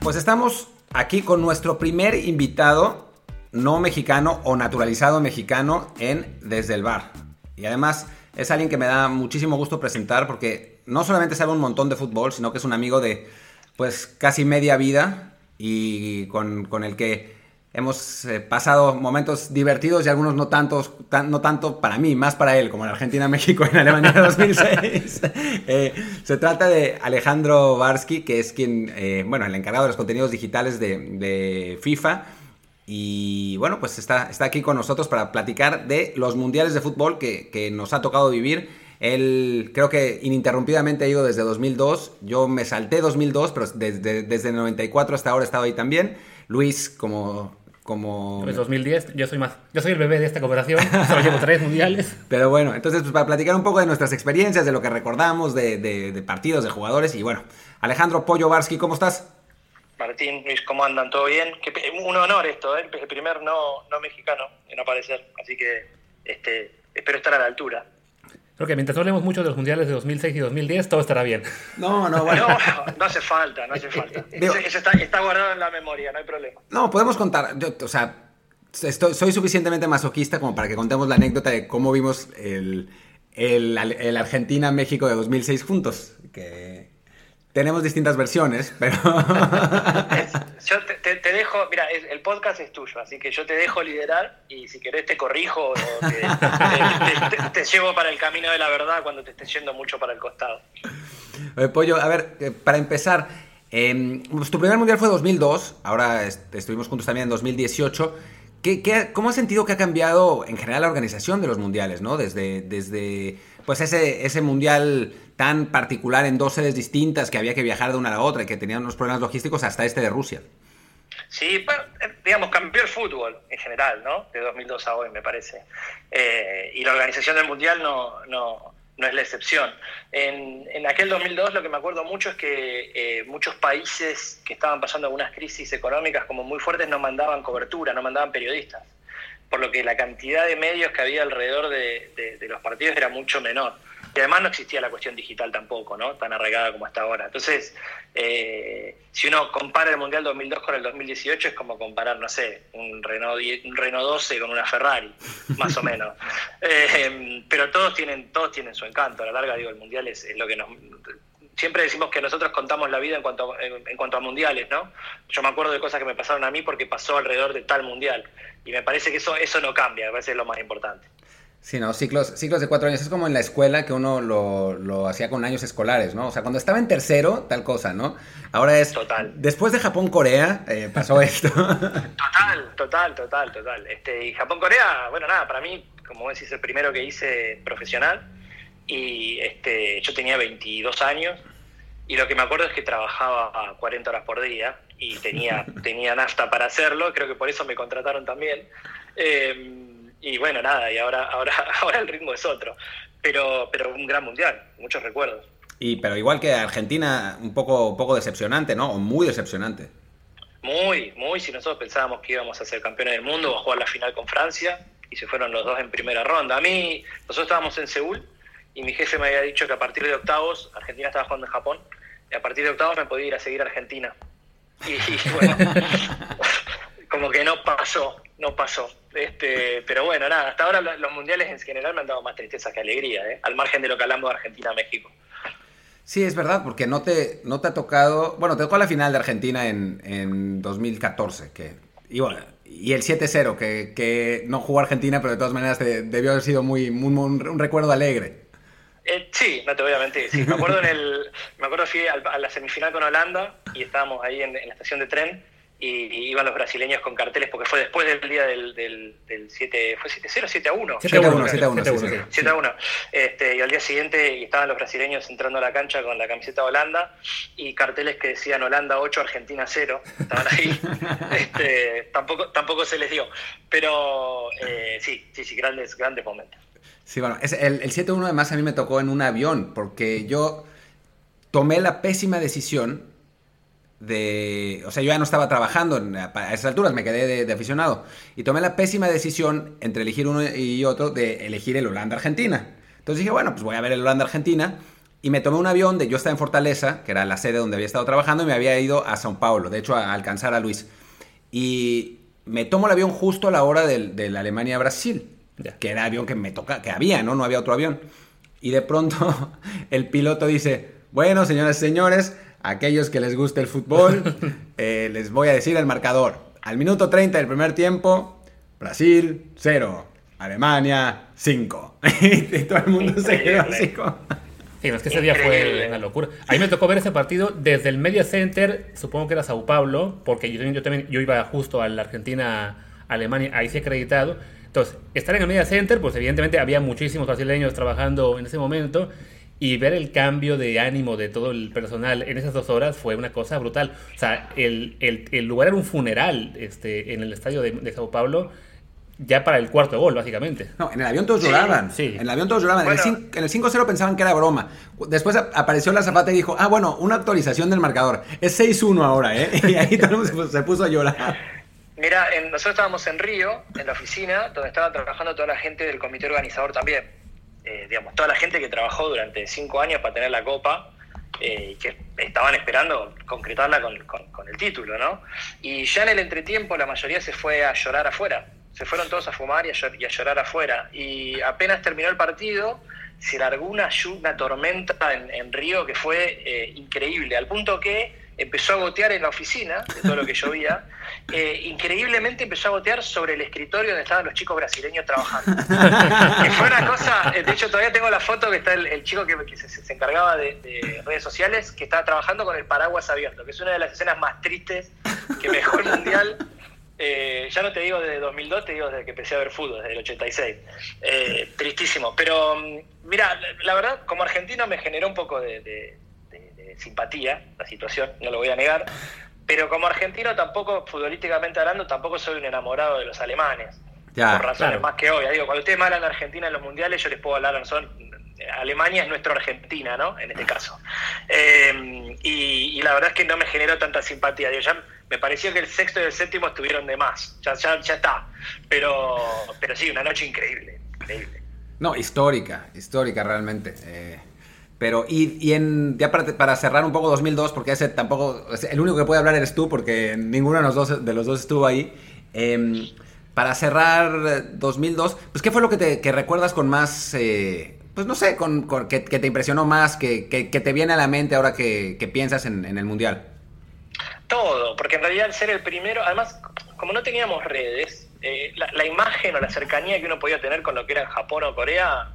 Pues estamos aquí con nuestro primer invitado no mexicano o naturalizado mexicano en Desde el Bar. Y además es alguien que me da muchísimo gusto presentar porque no solamente sabe un montón de fútbol, sino que es un amigo de pues casi media vida y con, con el que hemos eh, pasado momentos divertidos y algunos no tantos, no tanto para mí, más para él, como en Argentina-México en Alemania 2006. Eh, se trata de Alejandro Barsky, que es quien, eh, bueno, el encargado de los contenidos digitales de, FIFA. Y bueno, pues está, está aquí con nosotros para platicar de los mundiales de fútbol que, nos ha tocado vivir. Él creo que ininterrumpidamente ha ido desde 2002. Yo me salté 2002, pero desde, desde 94 hasta ahora he estado ahí también. Luis, como como... 2010, pues yo soy más, yo soy el bebé de esta cooperación, solo llevo tres mundiales. Pero bueno, entonces pues para platicar un poco de nuestras experiencias, de lo que recordamos, de, partidos, de jugadores y bueno, Alejandro Pollo Barsky, ¿cómo estás? Martín, Luis, ¿cómo andan? ¿Todo bien? un honor esto, ¿eh? el primer no, no mexicano en aparecer, así que este, espero estar a la altura. Creo que mientras no hablemos mucho de los mundiales de 2006 y 2010, todo estará bien. No, no, bueno. No, hace falta, no hace falta. Eso, está, guardado en la memoria, no hay problema. No, podemos contar, o sea, soy suficientemente masoquista como para que contemos la anécdota de cómo vimos el, el, el Argentina-México de 2006 juntos. Que tenemos distintas versiones, pero... yo te, dejo, mira, el podcast es tuyo, así que yo te dejo liderar y si querés te corrijo o te, llevo para el camino de la verdad cuando te estés yendo mucho para el costado. Pollo, a ver, eh, para empezar, em, pues tu primer mundial fue 2002, ahora estuvimos juntos también en 2018. ¿Qué, cómo has sentido que ha cambiado en general la organización de los mundiales, ¿no? Desde, desde pues ese, ese mundial tan particular en dos sedes distintas que había que viajar de una a la otra y que tenían unos problemas logísticos hasta este de Rusia. Sí, eh, digamos, cambió el fútbol en general, ¿no? De 2002 a hoy, me parece. Eh, y la organización del Mundial no, no, no es la excepción. En, en, aquel 2002 lo que me acuerdo mucho es que eh, muchos países que estaban pasando algunas crisis económicas como muy fuertes no mandaban cobertura, no mandaban periodistas por lo que la cantidad de medios que había alrededor de, los partidos era mucho menor. Y además no existía la cuestión digital tampoco, ¿no? Tan arraigada como está ahora. Entonces, eh, si uno compara el Mundial 2002 con el 2018, es como comparar, no sé, un Renault, un Renault 12 con una Ferrari, más o menos. Eh, pero todos tienen, todos tienen su encanto. A la larga, digo, el Mundial es, lo que nos siempre decimos que nosotros contamos la vida en cuanto, a, en, cuanto a mundiales, ¿no? Yo me acuerdo de cosas que me pasaron a mí porque pasó alrededor de tal mundial. Y me parece que eso, eso no cambia, me parece que es lo más importante. Sí, no, ciclos, ciclos de cuatro años. Es como en la escuela que uno lo, hacía con años escolares, ¿no? O sea, cuando estaba en tercero, tal cosa, ¿no? Ahora es. Total. Después de Japón-Corea, eh, pasó esto. Total, total, total, total. Este, y Japón-Corea, bueno, nada, para mí, como decís, el primero que hice profesional y este, yo tenía 22 años y lo que me acuerdo es que trabajaba 40 horas por día y tenía, tenía nafta para hacerlo, creo que por eso me contrataron también. Em, y bueno, nada, y ahora, ahora, ahora el ritmo es otro, pero, pero un gran mundial, muchos recuerdos. Y pero igual que Argentina, un poco, un poco decepcionante, ¿no? O muy decepcionante. Muy, muy, si nosotros pensábamos que íbamos a ser campeones del mundo o a jugar la final con Francia, y se fueron los dos en primera ronda. A mí, nosotros estábamos en Seúl, y mi jefe me había dicho que a partir de octavos, Argentina estaba jugando en Japón, y a partir de octavos me podía ir a seguir a Argentina. Y, bueno, como que no pasó, no pasó. Este, pero bueno, nada, hasta ahora los mundiales en general me han dado más tristeza que alegría, ¿eh? al margen de lo que hablamos de Argentina-México. Sí, es verdad, porque no te, no te ha tocado. Bueno, te tocó la final de Argentina en, en 2014, que. Y bueno, y el 7-0, que, que, no jugó Argentina, pero de todas maneras debió haber sido muy, un recuerdo alegre. Eh, sí, no te voy a mentir. Sí. Me acuerdo en el, me acuerdo fui a la semifinal con Holanda y estábamos ahí en, la estación de tren y, iban los brasileños con carteles porque fue después del día del, del, 7, ¿fue 7-0 7 1? 7 1, 7 1, 7 1. Este, y al día siguiente estaban los brasileños entrando a la cancha con la camiseta Holanda y carteles que decían Holanda 8, Argentina 0. Estaban ahí. este, tampoco, tampoco se les dio. Pero eh, sí, sí, sí, grandes, grandes momentos. Sí, bueno, es, el, el 7-1 además a mí me tocó en un avión, porque yo tomé la pésima decisión de... O sea, yo ya no estaba trabajando a esas alturas, me quedé de, aficionado. Y tomé la pésima decisión entre elegir uno y otro de elegir el Holanda-Argentina. Entonces dije, bueno, pues voy a ver el Holanda-Argentina. Y me tomé un avión de, yo estaba en Fortaleza, que era la sede donde había estado trabajando, y me había ido a Sao Paulo, de hecho a, alcanzar a Luis. Y me tomo el avión justo a la hora del, del Alemania-Brasil, que era el avión que me toca, que había, ¿no? No había otro avión. Y de pronto el piloto dice, bueno, señoras y señores, aquellos que les guste el fútbol, eh, les voy a decir el marcador. Al minuto 30 del primer tiempo, Brasil 0, Alemania 5. y todo el mundo se quedó así Sí, es que ese día fue una locura. A mí me tocó ver ese partido desde el Media Center, supongo que era Sao Paulo, porque yo, yo también yo iba justo a la Argentina, Alemania, ahí sí acreditado. Entonces, estar en el Media Center, pues evidentemente había muchísimos brasileños trabajando en ese momento y ver el cambio de ánimo de todo el personal en esas dos horas fue una cosa brutal. O sea, el, el, lugar era un funeral este, en el estadio de, de Sao Paulo ya para el cuarto gol, básicamente. No, en el avión todos lloraban. Sí. En el avión todos lloraban. En el 5-0 pensaban que era broma. Después apareció la zapata y dijo, ah, bueno, una actualización del marcador. Es 6-1 ahora, ¿eh? Y ahí todo el mundo se puso a llorar. Mira, nosotros estábamos en Río, en la oficina, donde estaba trabajando toda la gente del comité organizador también. Eh, digamos, toda la gente que trabajó durante cinco años para tener la copa. Eh, que estaban esperando concretarla con, el título, ¿no? Y ya en el entretiempo la mayoría se fue a llorar afuera se fueron todos a fumar y a, llorar afuera. Y apenas terminó el partido, se largó una, una tormenta en, Río que fue eh, increíble, al punto que empezó a gotear en la oficina, de todo lo que llovía, eh, increíblemente empezó a gotear sobre el escritorio donde estaban los chicos brasileños trabajando. que fue una cosa, eh, de hecho todavía tengo la foto que está el, chico que, se, encargaba de, redes sociales, que estaba trabajando con el paraguas abierto, que es una de las escenas más tristes que me dejó el Mundial eh, ya no te digo desde 2002, te digo desde que empecé a ver fútbol, desde el 86. Eh, tristísimo. Pero mm, mira, la verdad, como argentino me generó un poco de, simpatía la situación, no lo voy a negar. Pero como argentino tampoco, futbolísticamente hablando, tampoco soy un enamorado de los alemanes. por razones más que obvias. Digo, cuando ustedes me hablan de Argentina en los mundiales, yo les puedo hablar, son Alemania es nuestra Argentina, ¿no? En este caso. Eh, y, la verdad es que no me generó tanta simpatía. Digo, ya me pareció que el sexto y el séptimo estuvieron de más. Ya, ya, ya está. Pero, pero sí, una noche increíble. increíble. No, histórica, histórica realmente. Eh, pero, y, y en, ya para, para, cerrar un poco 2002, porque ese tampoco, el único que puede hablar eres tú, porque ninguno de los dos, de los dos estuvo ahí. Em, para cerrar 2002, pues, ¿qué fue lo que, te, que recuerdas con más, eh, pues no sé, con, que, te impresionó más, que, que, te viene a la mente ahora que, piensas en, en el Mundial? Todo, porque en realidad al ser el primero, además, como no teníamos redes, eh, la, imagen o la cercanía que uno podía tener con lo que era Japón o Corea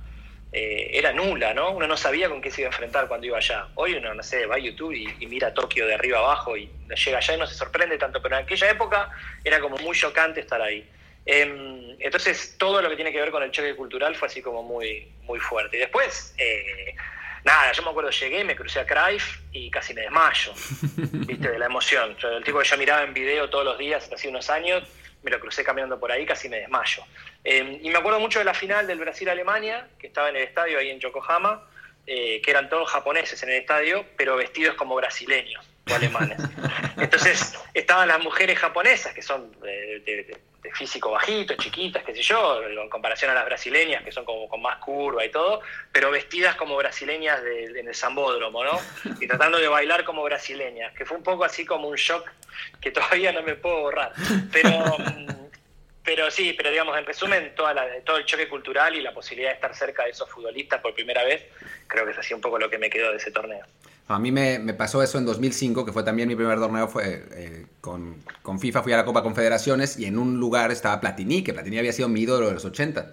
eh, era nula, ¿no? Uno no sabía con qué se iba a enfrentar cuando iba allá. Hoy uno, no sé, va a YouTube y, mira Tokio de arriba abajo y llega allá y no se sorprende tanto, pero en aquella época era como muy chocante estar ahí. Em, entonces, todo lo que tiene que ver con el choque cultural fue así como muy, muy fuerte. Y después, eh, nada, yo me acuerdo, llegué, me crucé a Cruyff y casi me desmayo, viste, de la emoción. el tipo que yo miraba en video todos los días hace unos años, me lo crucé caminando por ahí, casi me desmayo. Em, y me acuerdo mucho de la final del Brasil-Alemania, que estaba en el estadio ahí en Yokohama, eh, que eran todos japoneses en el estadio, pero vestidos como brasileños o alemanes. Entonces estaban las mujeres japonesas, que son de, físico bajito, chiquitas, qué sé yo, en comparación a las brasileñas, que son como con más curva y todo, pero vestidas como brasileñas en el Zambódromo, ¿no? Y tratando de bailar como brasileñas, que fue un poco así como un shock que todavía no me puedo borrar. Pero... Pero sí, pero digamos, en resumen, toda la, todo el choque cultural y la posibilidad de estar cerca de esos futbolistas por primera vez, creo que es así un poco lo que me quedó de ese torneo. A mí me, pasó eso en 2005, que fue también mi primer torneo, fue eh, con, con, FIFA, fui a la Copa Confederaciones y en un lugar estaba Platini, que Platini había sido mi ídolo de los 80.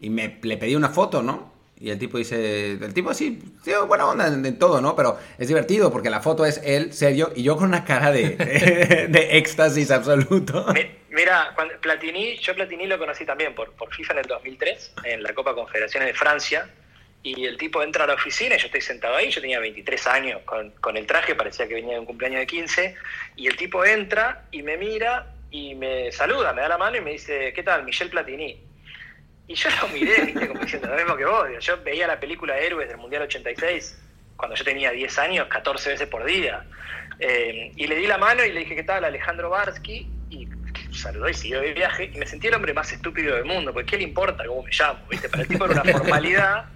Y me, le pedí una foto, ¿no? Y el tipo dice, el tipo sí, sí buena onda en, todo, ¿no? Pero es divertido porque la foto es él, serio, y yo con una cara de, de éxtasis absoluto. Mira, cuando Platini, yo Platini lo conocí también por, por FIFA en el 2003, en la Copa Confederaciones de Francia, y el tipo entra a la oficina y yo estoy sentado ahí, yo tenía 23 años con, con el traje, parecía que venía de un cumpleaños de 15, y el tipo entra y me mira y me saluda, me da la mano y me dice, ¿qué tal? Michel Platini. Y yo lo miré, ¿viste? como diciendo lo mismo que vos. Yo veía la película Héroes del Mundial 86 cuando yo tenía 10 años, 14 veces por día. Eh, y le di la mano y le dije, ¿qué tal? Alejandro Barsky. Y saludó y siguió de viaje. Y me sentí el hombre más estúpido del mundo, porque ¿qué le importa cómo me llamo? ¿viste? Para el tipo era una formalidad.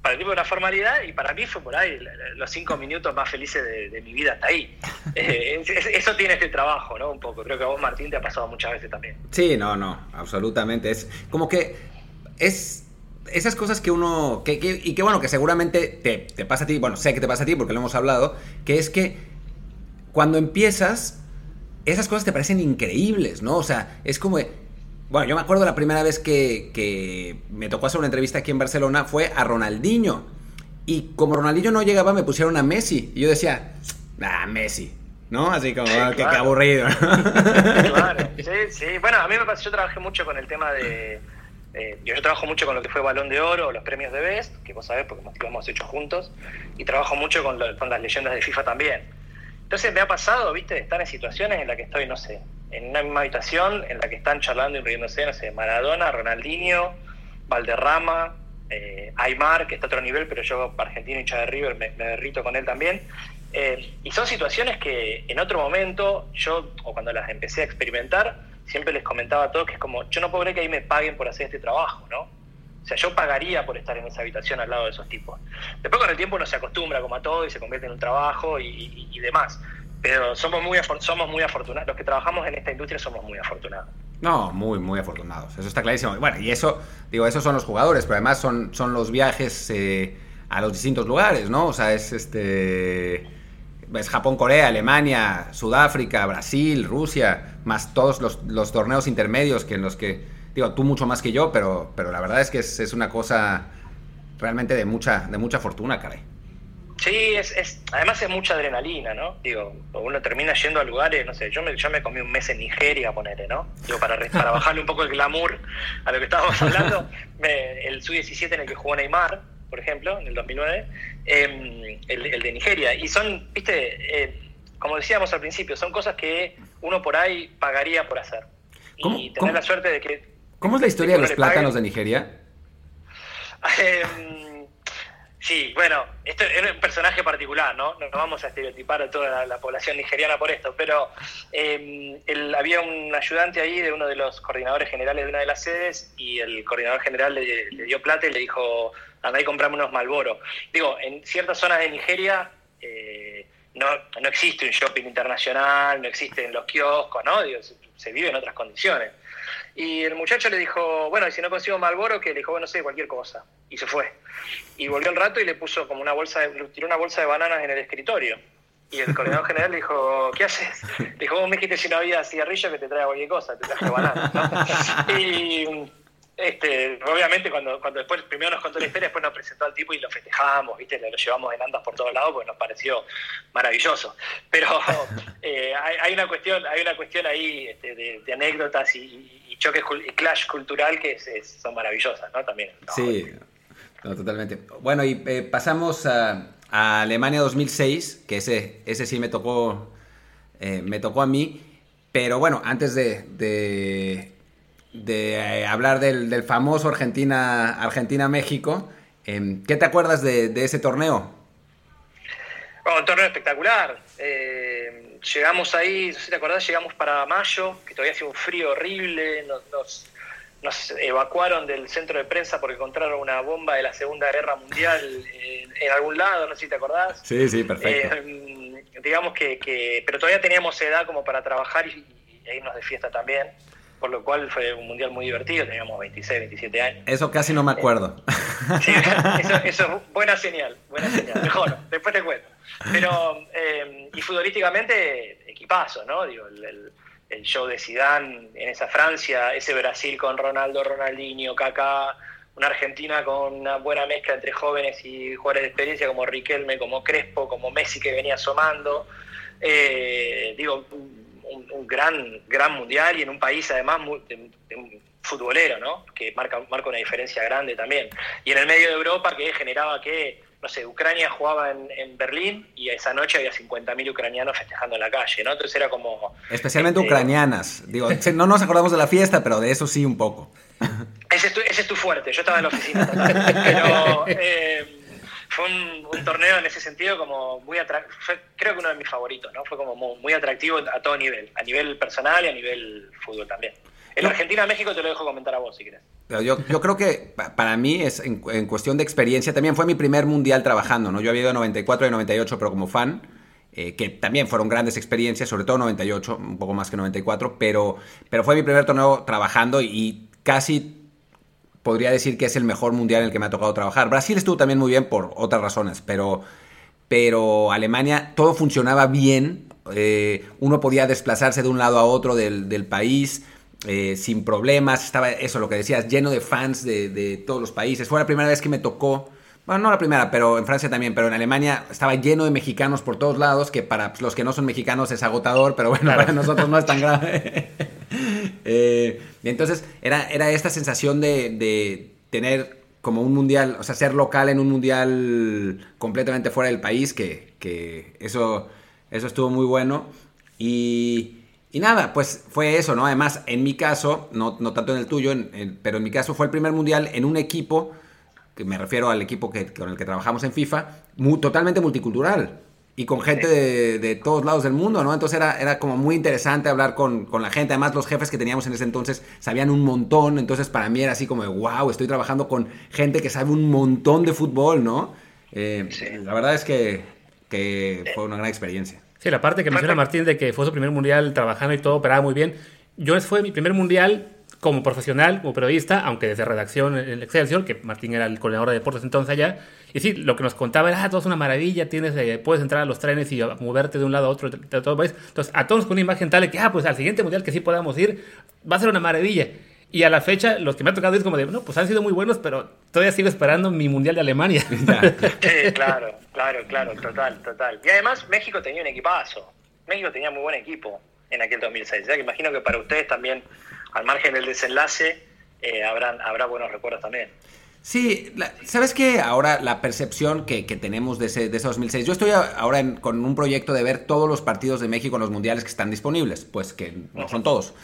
para el tipo una formalidad y para mí fue por ahí los cinco minutos más felices de, mi vida hasta ahí. Eh, eso tiene este trabajo, ¿no? Un poco. Creo que a vos, Martín, te ha pasado muchas veces también. Sí, no, no, absolutamente. Es como que es esas cosas que uno, que, y que bueno, que seguramente te, te pasa a ti, bueno, sé que te pasa a ti porque lo hemos hablado, que es que cuando empiezas, esas cosas te parecen increíbles, ¿no? O sea, es como, bueno, yo me acuerdo la primera vez que, me tocó hacer una entrevista aquí en Barcelona fue a Ronaldinho. Y como Ronaldinho no llegaba, me pusieron a Messi. Y yo decía, ah, Messi. ¿No? Así como, ah, qué, aburrido. Claro, sí, sí. Bueno, a mí me pasó, yo trabajé mucho con el tema de... Eh, yo, trabajo mucho con lo que fue Balón de Oro, los premios de Best, que vos sabés porque lo hemos hecho juntos, y trabajo mucho con, las leyendas de FIFA también. Entonces me ha pasado, viste, estar en situaciones en las que estoy, no sé, en una misma habitación en la que están charlando y riéndose, no sé, Maradona, Ronaldinho, Valderrama, eh, Aymar, que está a otro nivel, pero yo, argentino hincha de River, me, derrito con él también. Eh, y son situaciones que en otro momento, yo, o cuando las empecé a experimentar, siempre les comentaba a todos que es como, yo no puedo creer que ahí me paguen por hacer este trabajo, ¿no? O sea, yo pagaría por estar en esa habitación al lado de esos tipos. Después con el tiempo uno se acostumbra como a todo y se convierte en un trabajo y demás. Pero somos muy, somos muy afortunados. Los que trabajamos en esta industria somos muy afortunados. No, muy, muy afortunados. Eso está clarísimo. Bueno, y eso, digo, esos son los jugadores, pero además son, son los viajes eh, a los distintos lugares, ¿no? O sea, es este. Es Japón, Corea, Alemania, Sudáfrica, Brasil, Rusia, más todos los, torneos intermedios que en los que, digo, tú mucho más que yo, pero, pero la verdad es que es, es una cosa realmente de mucha, de mucha fortuna, caray. Sí, es, es, además es mucha adrenalina, ¿no? Digo, uno termina yendo a lugares, no sé, yo me, yo me comí un mes en Nigeria, ponele, ¿no? Digo, para, para bajarle un poco el glamour a lo que estábamos hablando, el Sub-17 en el que jugó Neymar, por ejemplo, en el 2009, em, el, de Nigeria. Y son, viste, eh, como decíamos al principio, son cosas que uno por ahí pagaría por hacer. Y tener la suerte de que... ¿Cómo es la historia de los plátanos de Nigeria? Eh, Sí, bueno, esto es un personaje particular, ¿no? No vamos a estereotipar a toda la, población nigeriana por esto, pero eh, había un ayudante ahí de uno de los coordinadores generales de una de las sedes y el coordinador general le, dio plata y le dijo, anda y comprame unos Malboro. Digo, en ciertas zonas de Nigeria eh, no, no existe un shopping internacional, no existen los kioscos, ¿no? Digo, se vive en otras condiciones. Y el muchacho le dijo, bueno, y si no consigo Malboro, que le dijo, bueno, no sé, cualquier cosa. Y se fue. Y volvió al rato y le puso como una bolsa, de, tiró una bolsa de bananas en el escritorio. Y el coordinador general le dijo, ¿qué haces? Le dijo, vos me dijiste si no había cigarrillo que te traiga cualquier cosa, te traje bananas. Y este, obviamente cuando, cuando después primero nos contó la historia, después nos presentó al tipo y lo festejamos, ¿viste? lo llevamos en andas por todos lados porque nos pareció maravilloso. Pero eh, hay, una cuestión, hay una cuestión ahí este, de, anécdotas y, choques y clash cultural que son maravillosas, ¿no? También. Sí, totalmente. Bueno, y eh, pasamos a, Alemania 2006, que ese, ese sí me tocó, eh, me tocó a mí. Pero bueno, antes de de eh, hablar del, famoso Argentina, Argentina-México. Em, ¿Qué te acuerdas de, ese torneo? un torneo espectacular. Eh, llegamos ahí, no sé si te acordás, llegamos para mayo, que todavía hacía un frío horrible, nos, evacuaron del centro de prensa porque encontraron una bomba de la Segunda Guerra Mundial en, algún lado, no sé si te acordás. Sí, sí, perfecto. Eh, digamos que, pero todavía teníamos edad como para trabajar y irnos de fiesta también por lo cual fue un mundial muy divertido, teníamos 26, 27 años. Eso casi no me acuerdo. Sí, eso, es buena señal, buena señal, mejor, después te cuento. Pero, eh, y futbolísticamente, equipazo, ¿no? Digo, el, show de Zidane en esa Francia, ese Brasil con Ronaldo, Ronaldinho, Kaká, una Argentina con una buena mezcla entre jóvenes y jugadores de experiencia como Riquelme, como Crespo, como Messi que venía asomando. Eh, digo, un, gran, gran mundial y en un país además muy, futbolero, ¿no? Que marca, marca una diferencia grande también. Y en el medio de Europa que generaba que, no sé, Ucrania jugaba en, Berlín y esa noche había 50.000 ucranianos festejando en la calle, ¿no? Entonces era como... Especialmente este, ucranianas. Digo, no nos acordamos de la fiesta, pero de eso sí un poco. Ese es tu, ese es tu fuerte, yo estaba en la oficina. pero... Eh, fue un, torneo en ese sentido como muy atractivo, creo que uno de mis favoritos, ¿no? Fue como muy, atractivo a todo nivel, a nivel personal y a nivel fútbol también. En Argentina-México te lo dejo comentar a vos si querés. Yo, yo creo que para mí es en, cuestión de experiencia, también fue mi primer mundial trabajando, ¿no? Yo había ido a 94 y 98, pero como fan, eh, que también fueron grandes experiencias, sobre todo 98, un poco más que 94, pero, pero fue mi primer torneo trabajando y casi podría decir que es el mejor mundial en el que me ha tocado trabajar. Brasil estuvo también muy bien por otras razones, pero, pero Alemania todo funcionaba bien, eh, uno podía desplazarse de un lado a otro del, del país eh, sin problemas, estaba eso, lo que decías, lleno de fans de, todos los países. Fue la primera vez que me tocó, bueno, no la primera, pero en Francia también, pero en Alemania estaba lleno de mexicanos por todos lados, que para los que no son mexicanos es agotador, pero bueno, para nosotros no es tan grave. eh, entonces era, era esta sensación de, tener como un mundial, o sea, ser local en un mundial completamente fuera del país, que, que eso, eso estuvo muy bueno. Y, y nada, pues fue eso, ¿no? Además, en mi caso, no, no tanto en el tuyo, pero en mi caso fue el primer mundial en un equipo, que me refiero al equipo que, con el que trabajamos en FIFA, totalmente multicultural y con gente de, todos lados del mundo, ¿no? Entonces era, era como muy interesante hablar con, la gente. Además, los jefes que teníamos en ese entonces sabían un montón. Entonces, para mí era así como, wow, estoy trabajando con gente que sabe un montón de fútbol, ¿no? Eh, la verdad es que, que fue una gran experiencia. Sí, la parte que menciona Martín de que fue su primer mundial trabajando y todo, operaba muy bien. Yo fue mi primer mundial como profesional, como periodista, aunque desde redacción en Excelsior, que Martín era el coordinador de deportes entonces allá. Y sí, lo que nos contaba era, ah, todo es una maravilla, tienes, eh, puedes entrar a los trenes y moverte de un lado a otro de, todo el país. Entonces, a todos con una imagen tal de que, ah, pues al siguiente mundial que sí podamos ir, va a ser una maravilla. Y a la fecha, los que me ha tocado es como de, no, pues han sido muy buenos, pero todavía sigo esperando mi Mundial de Alemania. sí, claro, claro, claro, total, total. Y además México tenía un equipazo. México tenía muy buen equipo en aquel 2006. O sea, que imagino que para ustedes también, al margen del desenlace, eh, habrán, habrá buenos recuerdos también. Sí, ¿sabes qué? Ahora la percepción que, tenemos de ese, de ese 2006. Yo estoy ahora con un proyecto de ver todos los partidos de México en los mundiales que están disponibles, pues que no son todos.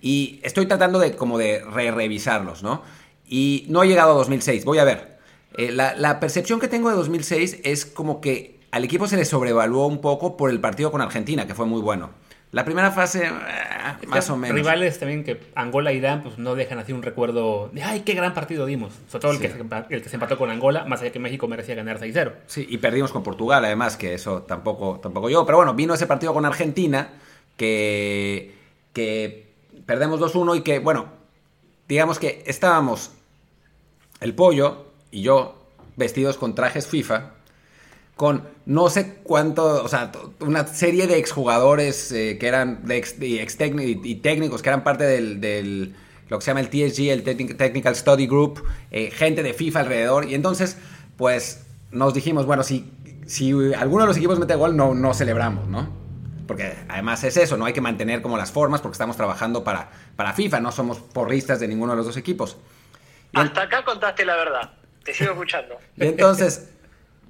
Y estoy tratando de como de re-revisarlos, ¿no? Y no he llegado a 2006, voy a ver. Eh, la, percepción que tengo de 2006 es como que al equipo se le sobrevaluó un poco por el partido con Argentina, que fue muy bueno. La primera fase, eh, más o menos. Rivales también que Angola e Irán pues no dejan así un recuerdo de ¡ay, qué gran partido dimos! Sobre todo el, que, el que se empató con Angola, más allá que México merecía ganar 6-0. Sí, y perdimos con Portugal, además, que eso tampoco, tampoco yo. Pero bueno, vino ese partido con Argentina que, que perdemos 2-1 y que, bueno, digamos que estábamos el pollo y yo vestidos con trajes FIFA, con no sé cuánto, o sea, una serie de exjugadores eh, que eran de ex, y, técnicos que eran parte del, lo que se llama el TSG, el Technical Study Group, eh, gente de FIFA alrededor, y entonces, pues nos dijimos, bueno, si, si alguno de los equipos mete gol, no, no celebramos, ¿no? Porque además es eso, no hay que mantener como las formas porque estamos trabajando para, para FIFA, no somos porristas de ninguno de los dos equipos. Hasta acá contaste la verdad, te sigo escuchando. Y entonces,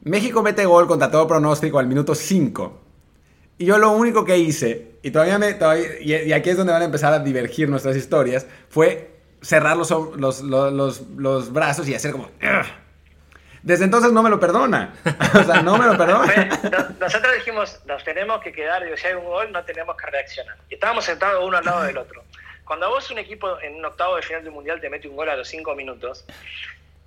México mete gol contra todo pronóstico al minuto 5. Y yo lo único que hice, y todavía me. y, aquí es donde van a empezar a divergir nuestras historias, fue cerrar los, los, los, los brazos y hacer como. Desde entonces no me lo perdona. o sea, no me lo perdona. Nosotros dijimos, nos tenemos que quedar, digo, si hay un gol, no tenemos que reaccionar. Y estábamos sentados uno al lado del otro. Cuando vos un equipo en un octavo de final del mundial te mete un gol a los cinco minutos,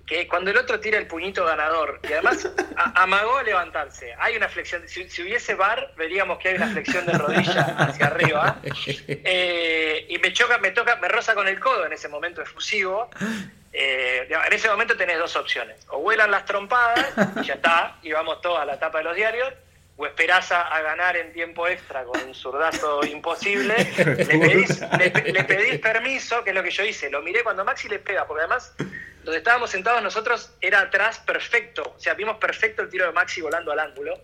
que cuando el otro tira el puñito ganador y además amagó a levantarse. Hay una flexión, si, hubiese bar, veríamos que hay una flexión de rodilla hacia arriba. Eh, y me choca, me toca, me roza con el codo en ese momento efusivo. Eh, en ese momento tenés dos opciones. O vuelan las trompadas, y ya está, y vamos todos a la tapa de los diarios, o esperás a, ganar en tiempo extra con un zurdazo imposible, le pedís, permiso, que es lo que yo hice, lo miré cuando Maxi le pega, porque además donde estábamos sentados nosotros era atrás perfecto, o sea, vimos perfecto el tiro de Maxi volando al ángulo.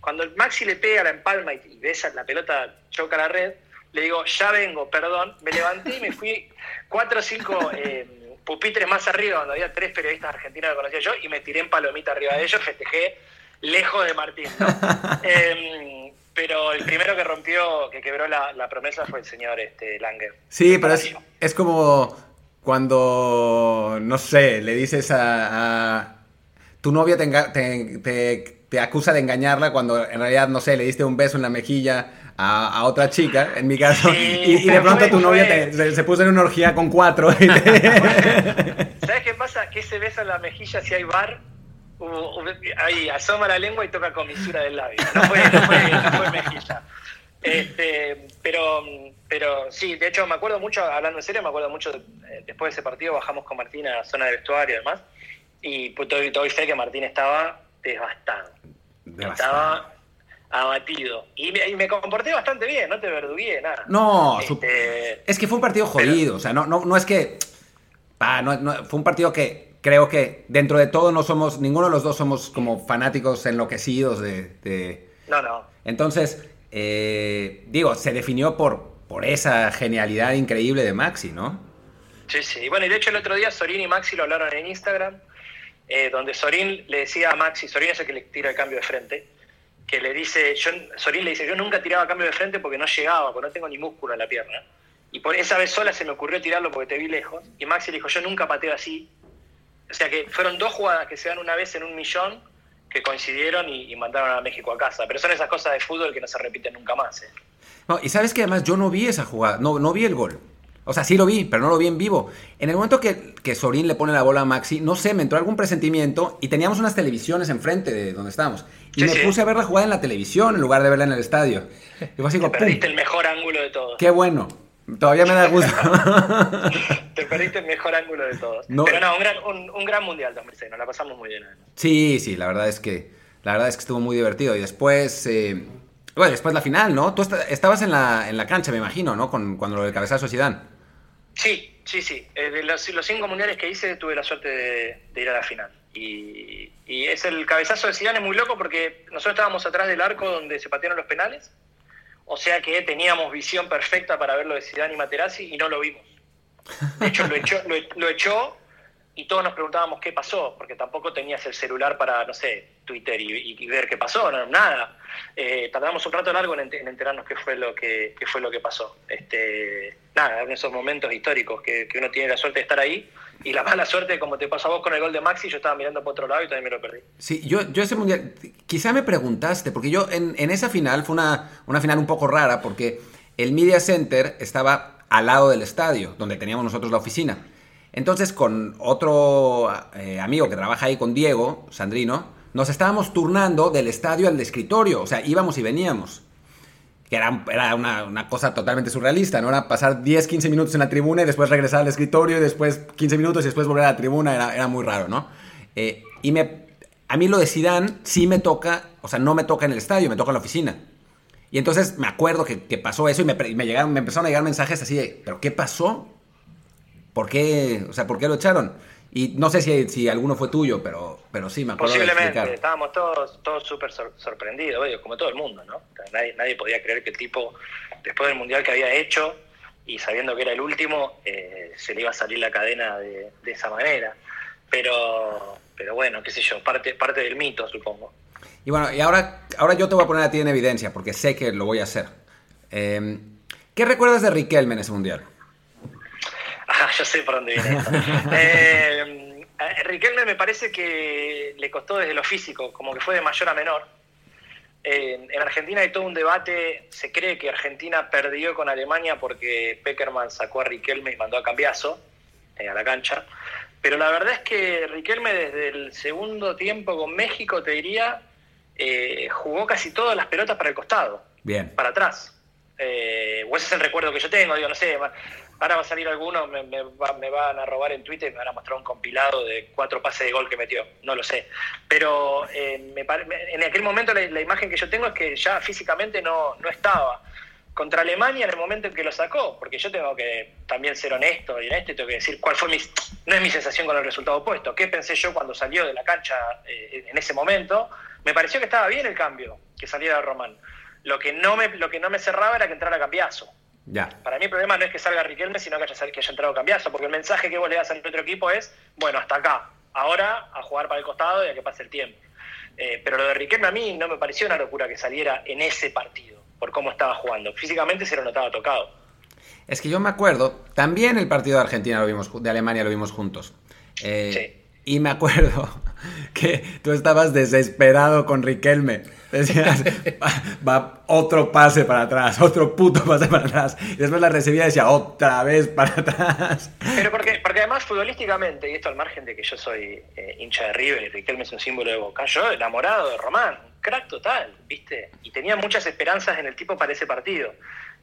Cuando Maxi le pega la empalma y, y ves la pelota choca la red, le digo, ya vengo, perdón, me levanté y me fui cuatro o cinco... Eh, pupitres más arriba, donde había tres periodistas argentinos que conocía yo, y me tiré en palomita arriba de ellos, festejé lejos de Martín. Em, pero el primero que rompió, que quebró la, promesa fue el señor este, Langer. Sí, pero es, como cuando, no sé, le dices a, tu novia te, te, te, acusa de engañarla cuando en realidad, no sé, le diste un beso en la mejilla a, otra chica, en mi caso, y, de pronto tu novia se, puso en una orgía con cuatro. ¿Sabes qué pasa? Que se besa en la mejilla si hay bar, ahí asoma la lengua y toca comisura del labio. No fue, no fue, no fue mejilla. Este, pero, pero sí, de hecho me acuerdo mucho, hablando en serio, me acuerdo mucho, eh, después de ese partido bajamos con Martín a la zona de vestuario y demás, y pues, doy, fe que Martín estaba devastado. Estaba abatido. Y me, comporté bastante bien, no te verdugué, nada. No, este, es que fue un partido jodido, o sea, no, no, no es que... fue un partido que creo que dentro de todo no somos, ninguno de los dos somos como fanáticos enloquecidos de... No, no. Entonces, eh, digo, se definió por, por esa genialidad increíble de Maxi, ¿no? Sí, sí. Bueno, y de hecho el otro día Sorín y Maxi lo hablaron en Instagram, eh, donde Sorín le decía a Maxi, Sorín es el que le tira el cambio de frente, que le dice, yo, Sorín le dice, yo nunca tiraba cambio de frente porque no llegaba, porque no tengo ni músculo en la pierna. Y por esa vez sola se me ocurrió tirarlo porque te vi lejos. Y Maxi le dijo, yo nunca pateo así. O sea que fueron dos jugadas que se dan una vez en un millón que coincidieron y, mandaron a México a casa. Pero son esas cosas de fútbol que no se repiten nunca más. ¿eh? No, y sabes que además yo no vi esa jugada, no, no vi el gol. O sea, sí lo vi, pero no lo vi en vivo. En el momento que, que Sorín le pone la bola a Maxi, no sé, me entró algún presentimiento y teníamos unas televisiones enfrente de donde estábamos. Y me puse a ver la jugada en la televisión en lugar de verla en el estadio. Y fue así Te perdiste el mejor ángulo de todos. Qué bueno. Todavía me da gusto. Te perdiste el mejor ángulo de todos. Pero no, un gran, un, gran mundial 2006, nos la pasamos muy bien. Sí, sí, la verdad es que la verdad es que estuvo muy divertido. Y después, eh, bueno, después la final, ¿no? Tú estabas en la, en la cancha, me imagino, ¿no? Con, cuando lo del cabezazo Zidane. Sí, sí, sí. Eh, de los, cinco mundiales que hice tuve la suerte de, ir a la final. Y, y, es el cabezazo de Zidane es muy loco porque nosotros estábamos atrás del arco donde se patearon los penales o sea que teníamos visión perfecta para ver lo de Zidane y Materazzi y no lo vimos. De hecho, lo echó, lo, echó y todos nos preguntábamos qué pasó, porque tampoco tenías el celular para, no sé, Twitter y, ver qué pasó, no, nada. Eh, tardamos un rato largo en, enterarnos qué fue lo que, fue lo que pasó. Este, nada, en esos momentos históricos que, uno tiene la suerte de estar ahí y la mala suerte, como te pasó a vos con el gol de Maxi, yo estaba mirando por otro lado y también me lo perdí. Sí, yo, yo ese mundial, quizá me preguntaste, porque yo en, esa final fue una, una final un poco rara, porque el Media Center estaba al lado del estadio, donde teníamos nosotros la oficina. Entonces, con otro eh, amigo que trabaja ahí con Diego, Sandrino, nos estábamos turnando del estadio al escritorio, o sea, íbamos y veníamos. Que era, era una, cosa totalmente surrealista, ¿no? Era pasar 10, 15 minutos en la tribuna y después regresar al escritorio y después 15 minutos y después volver a la tribuna, era, era muy raro, ¿no? Eh, y me, a mí lo de Sidán sí me toca, o sea, no me toca en el estadio, me toca en la oficina. Y entonces me acuerdo que, pasó eso y me, me, llegaron, me empezaron a llegar mensajes así de, ¿pero qué pasó? ¿Por qué, o sea, ¿por qué lo echaron? Y no sé si, si alguno fue tuyo, pero, pero sí, me acuerdo Posiblemente, estábamos todos todos súper sorprendidos, como todo el mundo, ¿no? Nadie, nadie podía creer que el tipo, después del mundial que había hecho y sabiendo que era el último, eh, se le iba a salir la cadena de, esa manera. Pero, pero bueno, qué sé yo, parte, parte del mito, supongo. Y bueno, y ahora, ahora yo te voy a poner a ti en evidencia, porque sé que lo voy a hacer. Eh, ¿Qué recuerdas de Riquelme en ese mundial? Ah, yo sé por dónde viene esto. eh, Riquelme me parece que le costó desde lo físico, como que fue de mayor a menor. en Argentina hay todo un debate, se cree que Argentina perdió con Alemania porque Peckerman sacó a Riquelme y mandó a Cambiazo eh, a la cancha. Pero la verdad es que Riquelme desde el segundo tiempo con México, te diría, eh, jugó casi todas las pelotas para el costado, Bien. para atrás. Eh, o ese es el recuerdo que yo tengo, digo, no sé, Ahora va a salir alguno, me, van a robar en Twitter y me van a mostrar un compilado de cuatro pases de gol que metió. No lo sé. Pero eh, en aquel momento la, imagen que yo tengo es que ya físicamente no, no estaba. Contra Alemania en el momento en que lo sacó, porque yo tengo que también ser honesto y honesto y tengo que decir cuál fue mi. No es mi sensación con el resultado opuesto. ¿Qué pensé yo cuando salió de la cancha eh, en ese momento? Me pareció que estaba bien el cambio, que saliera Román. Lo que no me, lo que no me cerraba era que entrara Cambiazo. Para mí el problema no es que salga Riquelme, sino que haya, que haya entrado Cambiazo, porque el mensaje que vos le das al otro equipo es, bueno, hasta acá, ahora a jugar para el costado y a que pase el tiempo. Eh, pero lo de Riquelme a mí no me pareció una locura que saliera en ese partido, por cómo estaba jugando. Físicamente se lo notaba tocado. Es que yo me acuerdo, también el partido de Argentina lo vimos, de Alemania lo vimos juntos. Eh, Y me acuerdo que tú estabas desesperado con Riquelme. Decías, va, otro pase para atrás, otro puto pase para atrás. Y después la recibía y decía, otra vez para atrás. Pero porque, porque además futbolísticamente, y esto al margen de que yo soy eh, hincha de River y Riquelme es un símbolo de Boca, yo enamorado de Román, crack total, ¿viste? Y tenía muchas esperanzas en el tipo para ese partido.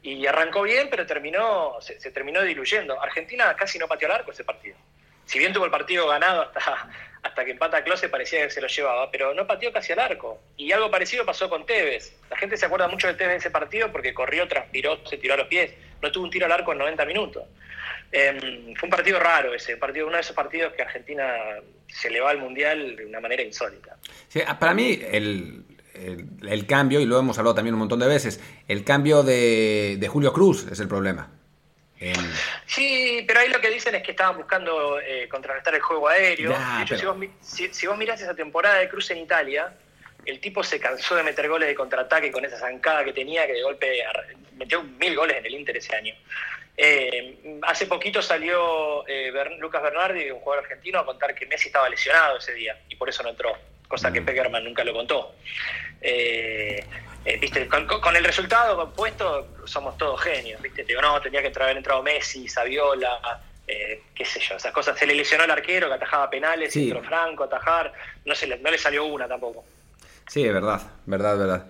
Y arrancó bien, pero terminó se, terminó diluyendo. Argentina casi no pateó al arco ese partido. Si bien tuvo el partido ganado hasta hasta que empata Close parecía que se lo llevaba, pero no pateó casi al arco. Y algo parecido pasó con Tevez. La gente se acuerda mucho de Tevez en ese partido porque corrió, transpiró, se tiró a los pies. No tuvo un tiro al arco en 90 minutos. Em, fue un partido raro ese, partido, uno de esos partidos que Argentina se le va al Mundial de una manera insólita. para mí el, el, cambio, y lo hemos hablado también un montón de veces, el cambio de Julio Cruz es el problema. Sí, pero ahí lo que dicen es que estaban buscando eh, contrarrestar el juego aéreo. de hecho, si, vos, mirás esa temporada de Cruz en Italia, el tipo se cansó de meter goles de contraataque con esa zancada que tenía, que de golpe metió mil goles en el Inter ese año. Eh, hace poquito salió eh, Lucas Bernardi, un jugador argentino, a contar que Messi estaba lesionado ese día y por eso no entró, cosa que mm. Peckerman nunca lo contó. Eh, eh, viste, con, el resultado compuesto somos todos genios, viste, digo, no, tenía que haber entrado Messi, Saviola, eh, qué sé yo, esas cosas. Se le lesionó el arquero que atajaba penales, sí. entró Franco, atajar, no, se le, no le salió una tampoco. Sí, es verdad, verdad, verdad.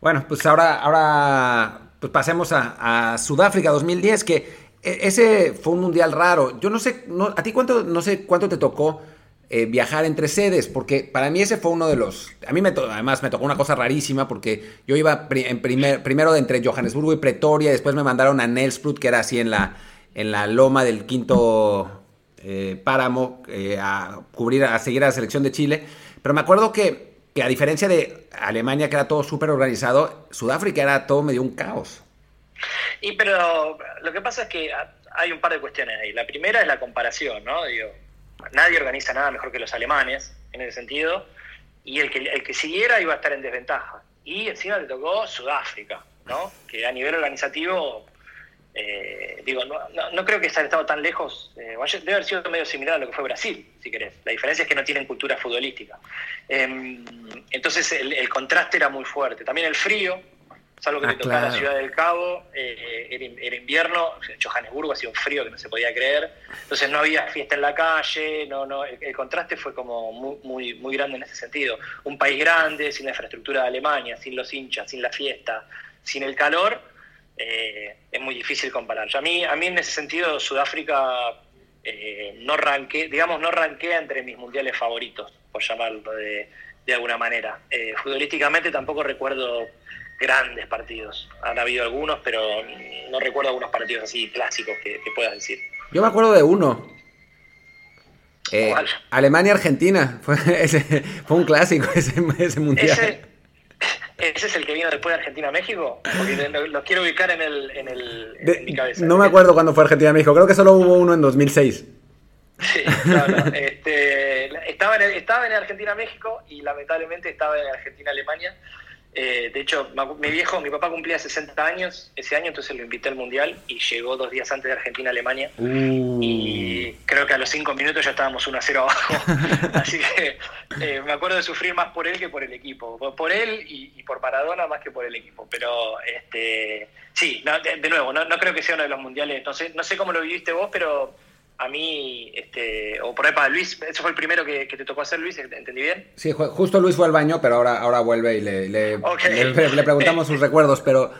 Bueno, pues ahora, ahora pues pasemos a, a Sudáfrica 2010, que e, ese fue un mundial raro. Yo no sé, no, a ti cuánto, no sé cuánto te tocó eh, viajar entre sedes, porque para mí ese fue uno de los... A mí me además me tocó una cosa rarísima, porque yo iba en primer, primero entre Johannesburgo y Pretoria, después me mandaron a Nelspruit, que era así en la, en la loma del quinto eh, páramo, eh, a cubrir, a seguir a la selección de Chile. Pero me acuerdo que, que a diferencia de Alemania, que era todo súper organizado, Sudáfrica era todo medio un caos. Y pero lo que pasa es que hay un par de cuestiones ahí. La primera es la comparación, ¿no? Digo, nadie organiza nada mejor que los alemanes en ese sentido, y el que, el que siguiera iba a estar en desventaja. Y encima le tocó Sudáfrica, ¿no? que a nivel organizativo, eh, digo, no, no, creo que haya estado tan lejos, eh, debe haber sido medio similar a lo que fue Brasil, si querés. La diferencia es que no tienen cultura futbolística. Em, entonces el contraste era muy fuerte. También el frío, salvo que ah, le tocaba la ciudad del Cabo, eh, era, invierno, Johannesburgo hacía un frío que no se podía creer, entonces no había fiesta en la calle, no, no, el, contraste fue como muy, muy, grande en ese sentido. Un país grande, sin la infraestructura de Alemania, sin los hinchas, sin la fiesta, sin el calor, eh, es muy difícil comparar. a mí, a mí en ese sentido Sudáfrica eh, no ranqué, digamos, no ranquea entre mis mundiales favoritos, por llamarlo de, de alguna manera. futbolísticamente tampoco recuerdo grandes partidos. Han habido algunos, pero no recuerdo algunos partidos así clásicos que, puedas decir. Yo me acuerdo de uno. Eh, Alemania-Argentina. Fue, fue un clásico ese, mundial. ¿Ese, es el que vino después de Argentina-México? Porque lo, quiero ubicar en, el, en, el, mi cabeza. No me acuerdo cuándo fue Argentina-México. Creo que solo hubo uno en 2006. Sí, claro. este, estaba, en, estaba en Argentina-México y lamentablemente estaba en Argentina-Alemania. Eh, de hecho, mi viejo, mi papá cumplía 60 años ese año, entonces lo invité al Mundial y llegó dos días antes de Argentina-Alemania. Uh. Y creo que a los cinco minutos ya estábamos 1 a 0 abajo. Así que eh, me acuerdo de sufrir más por él que por el equipo. Por él y, por Maradona más que por el equipo. Pero este sí, de, nuevo, no, no, creo que sea uno de los mundiales. Entonces, no sé cómo lo viviste vos, pero a mí, este, o por ahí para Luis, ¿eso fue el primero que, te tocó hacer, Luis? ¿Entendí bien? Sí, justo Luis fue al baño, pero ahora, ahora vuelve y le, le, preguntamos sus recuerdos, pero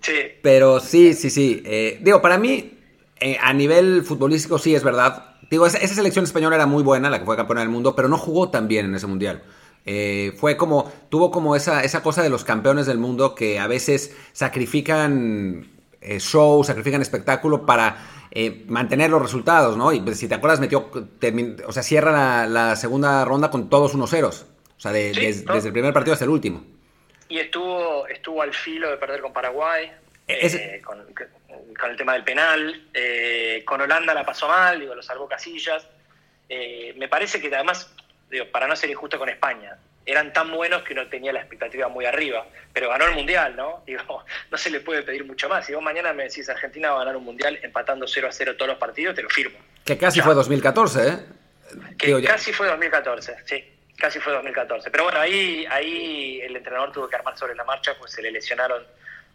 sí, pero sí, sí, sí. Eh, digo, para mí, eh, a nivel futbolístico sí es verdad. Digo, esa, selección española era muy buena, la que fue campeona del mundo, pero no jugó tan bien en ese mundial. Eh, fue como, tuvo como esa, esa cosa de los campeones del mundo que a veces sacrifican show, sacrifican espectáculo para eh, mantener los resultados, ¿no? Y pues, si te acuerdas, metió, o sea, cierra la, segunda ronda con todos unos ceros. O sea, desde el primer partido hasta el último. Y estuvo, estuvo al filo de perder con Paraguay, e-, eh, con, el tema del penal. Eh, con Holanda la pasó mal, digo, lo salvó Casillas. me parece que además, digo, para no ser injusto con España, eran tan buenos que uno tenía la expectativa muy arriba. Pero ganó el Mundial, ¿no? Digo, no se le puede pedir mucho más. Si vos mañana me decís Argentina va a ganar un Mundial empatando 0 a 0 todos los partidos, te lo firmo. Que casi fue 2014, ¿eh? Que casi fue 2014, sí, casi fue 2014. Pero bueno, ahí, ahí el entrenador tuvo que armar sobre la marcha, pues se le lesionaron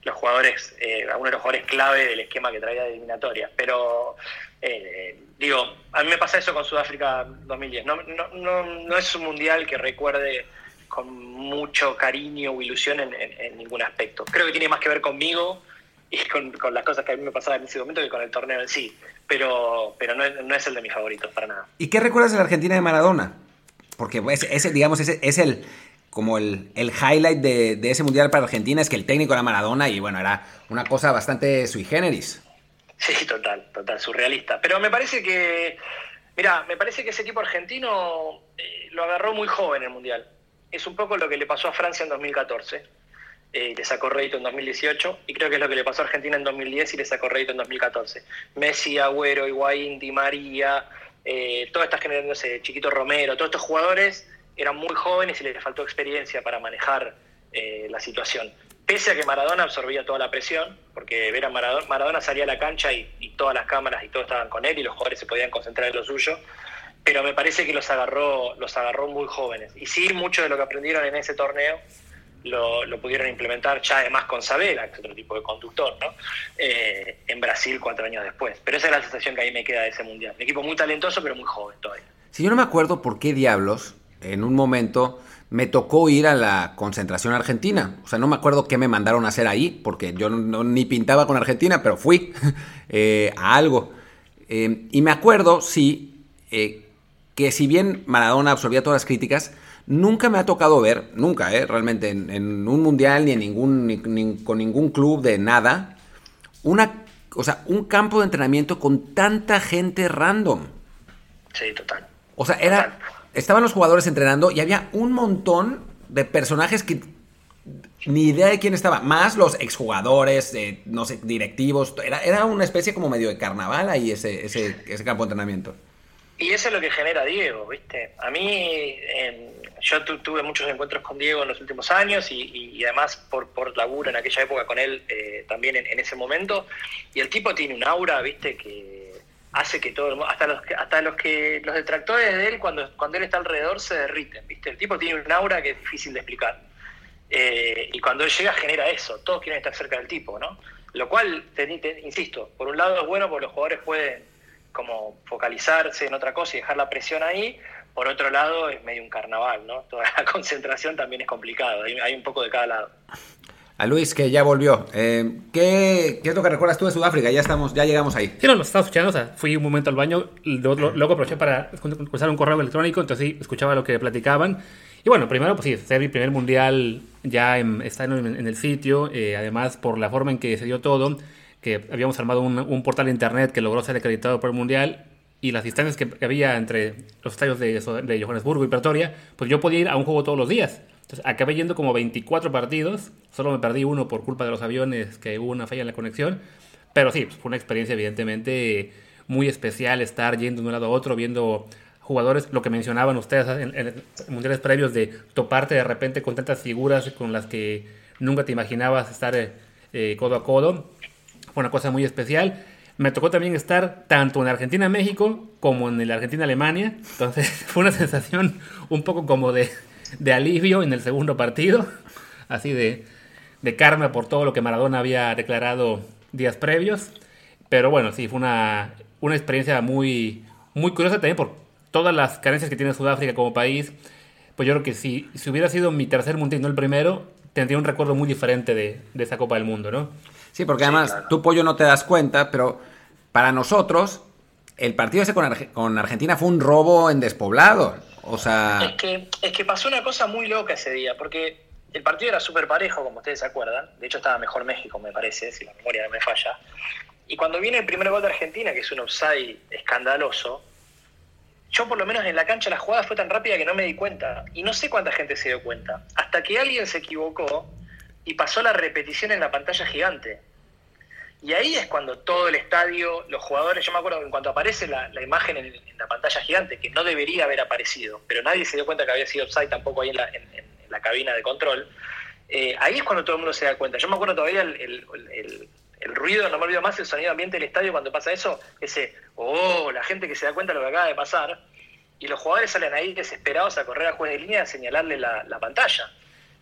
los jugadores, eh, algunos de los jugadores clave del esquema que traía de eliminatoria. Pero, eh, digo, a mí me pasa eso con Sudáfrica 2010. No, no, no, no es un mundial que recuerde con mucho cariño o ilusión en, ningún aspecto. Creo que tiene más que ver conmigo y con, las cosas que a mí me pasaban en ese momento que con el torneo en sí. Pero, pero no, es, el de mis favoritos, para nada. ¿Y qué recuerdas de la Argentina de Maradona? Porque ese, digamos, ese es el como el, highlight de, ese mundial para Argentina es que el técnico era Maradona y bueno, era una cosa bastante sui generis. Sí, total, total, surrealista. Pero me parece que, mira, me parece que ese equipo argentino eh, lo agarró muy joven el mundial. Es un poco lo que le pasó a Francia en 2014. Eh, le sacó rédito en 2018 y creo que es lo que le pasó a Argentina en 2010 y le sacó rédito en 2014. Messi, Agüero, Higuaín, Di María, eh, toda esta generación, Chiquito Romero, todos estos jugadores eran muy jóvenes y les faltó experiencia para manejar eh, la situación. Pese a que Maradona absorbía toda la presión, porque ver a Maradona, salía a la cancha y, todas las cámaras y todos estaban con él y los jugadores se podían concentrar en lo suyo, pero me parece que los agarró, los agarró muy jóvenes. Y sí, mucho de lo que aprendieron en ese torneo lo, pudieron implementar ya además con Sabela, que es otro tipo de conductor, ¿no? Eh, en Brasil cuatro años después. Pero esa es la sensación que ahí me queda de ese mundial. Un equipo muy talentoso, pero muy joven todavía. Si yo no me acuerdo por qué diablos en un momento me tocó ir a la concentración argentina. O sea, no me acuerdo qué me mandaron a hacer ahí, porque yo no, ni pintaba con Argentina, pero fui eh, a algo. Eh, y me acuerdo, sí, eh, que si bien Maradona absorbía todas las críticas, nunca me ha tocado ver, nunca, realmente, en, un mundial ni, en ningún, con ningún club de nada, una, o sea, un campo de entrenamiento con tanta gente random. Sí, total. O sea, era estaban los jugadores entrenando y había un montón de personajes que ni idea de quién estaba, más los exjugadores, eh, no sé, directivos, era, era una especie como medio de carnaval ahí ese, ese, ese campo de entrenamiento. Y eso es lo que genera Diego, ¿viste? A mí, yo tuve muchos encuentros con Diego en los últimos años y, además por, por laburo en aquella época con él eh, también en, en, ese momento. Y el tipo tiene un aura, ¿viste? Que hace que todo el mundo, hasta los que, hasta los que los detractores de él cuando, cuando él está alrededor se derriten, ¿viste? El tipo tiene un aura que es difícil de explicar. Eh, y cuando él llega genera eso, todos quieren estar cerca del tipo, ¿no? Lo cual, insisto, por un lado es bueno porque los jugadores pueden como focalizarse en otra cosa y dejar la presión ahí, por otro lado es medio un carnaval, ¿no? Toda la concentración también es complicado, hay un poco de cada lado. A Luis, que ya volvió. Eh, ¿qué, es lo que recuerdas tú de Sudáfrica? Ya estamos, ya llegamos ahí. Sí, no, nos estaba escuchando. O sea, fui un momento al baño, luego aproveché para usar un correo electrónico, entonces sí, escuchaba lo que platicaban. Y bueno, primero, pues sí, ser mi primer mundial ya en, está en, el sitio, eh, además por la forma en que se dio todo, que habíamos armado un, portal internet que logró ser acreditado por el mundial y las distancias que había entre los estadios de Johannesburgo y Pretoria, pues yo podía ir a un juego todos los días. Entonces acabé yendo como 24 partidos, solo me perdí uno por culpa de los aviones, que hubo una falla en la conexión, pero sí, fue una experiencia evidentemente muy especial estar yendo de un lado a otro, viendo jugadores, lo que mencionaban ustedes en, mundiales previos, de toparte de repente con tantas figuras con las que nunca te imaginabas estar eh, eh, codo a codo. Fue una cosa muy especial. Me tocó también estar tanto en Argentina-México como en el Argentina-Alemania. Entonces fue una sensación un poco como de de alivio en el segundo partido, así de, de karma por todo lo que Maradona había declarado días previos. Pero bueno, sí, fue una, una experiencia muy, muy curiosa también por todas las carencias que tiene Sudáfrica como país. Pues yo creo que si, si hubiera sido mi tercer mundial, no el primero, tendría un recuerdo muy diferente de, de esa Copa del Mundo, ¿no? Sí, porque además tú, Pollo, no te das cuenta, pero para nosotros el partido ese con, con Argentina fue un robo en despoblado. Es que, es que pasó una cosa muy loca ese día, porque el partido era súper parejo, como ustedes se acuerdan. De hecho, estaba mejor México, me parece, si la memoria no me falla. Y cuando viene el primer gol de Argentina, que es un offside escandaloso, yo por lo menos en la cancha la jugada fue tan rápida que no me di cuenta. Y no sé cuánta gente se dio cuenta. Hasta que alguien se equivocó y pasó la repetición en la pantalla gigante. Y ahí es cuando todo el estadio, los jugadores, yo me acuerdo en cuanto aparece la, imagen en, la pantalla gigante, que no debería haber aparecido, pero nadie se dio cuenta que había sido offside tampoco ahí en la, la cabina de control, eh, ahí es cuando todo el mundo se da cuenta. Yo me acuerdo todavía el, ruido, no me olvido más, el sonido ambiente del estadio cuando pasa eso, ese, oh, la gente que se da cuenta de lo que acaba de pasar. y los jugadores salen ahí desesperados a correr a juez de línea a señalarle la, pantalla.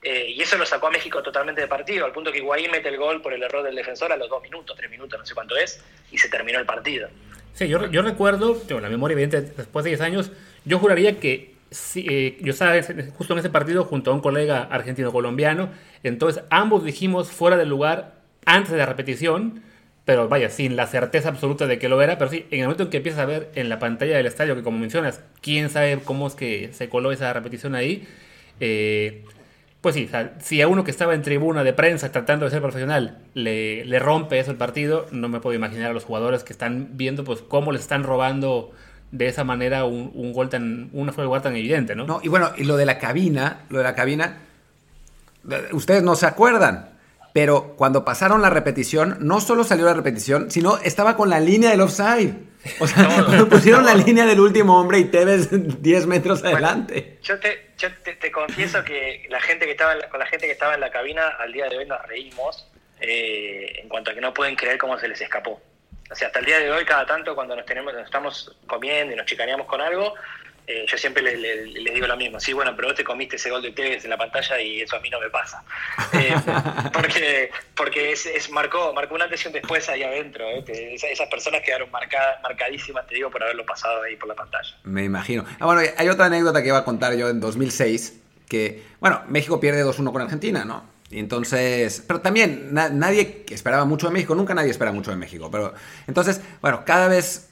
Eh, y eso lo sacó a México totalmente de partido, al punto que Higuaín mete el gol por el error del defensor a los dos minutos, tres minutos, no sé cuánto es, y se terminó el partido. Sí, yo, recuerdo, tengo la memoria evidente, después de 10 años, yo juraría que eh, yo estaba justo en ese partido junto a un colega argentino-colombiano, entonces ambos dijimos fuera del lugar antes de la repetición, pero vaya, sin la certeza absoluta de que lo era, pero sí, en el momento en que empiezas a ver en la pantalla del estadio, que como mencionas, quién sabe cómo es que se coló esa repetición ahí, eh, pues sí, si a uno que estaba en tribuna de prensa tratando de ser profesional le, le, rompe eso el partido, no me puedo imaginar a los jugadores que están viendo pues cómo les están robando de esa manera un, un gol tan, una fuera de tan evidente, ¿no? No, y bueno, y lo de la cabina, lo de la cabina, ustedes no se acuerdan, pero cuando pasaron la repetición, no solo salió la repetición, sino estaba con la línea del offside. O sea, pusieron la línea del último hombre y te ves 10 metros adelante. Yo, te, yo te, confieso que la gente que estaba con la gente que estaba en la cabina al día de hoy nos reímos eh, en cuanto a que no pueden creer cómo se les escapó. O sea, hasta el día de hoy, cada tanto cuando nos tenemos, nos estamos comiendo y nos chicaneamos con algo, eh, yo siempre les digo lo mismo, sí, bueno, pero vos te comiste ese gol de Tevez en la pantalla y eso a mí no me pasa. Eh, porque porque es, marcó, marcó una antes después ahí adentro. Eh, esas personas quedaron marcadas, marcadísimas, te digo, por haberlo pasado ahí por la pantalla. Me imagino. Ah, bueno, hay otra anécdota que iba a contar yo en 2006, que, bueno, México pierde 2-1 con Argentina, ¿no? Y entonces, pero también nadie esperaba mucho de México, nunca nadie espera mucho de México, pero entonces, bueno, cada vez,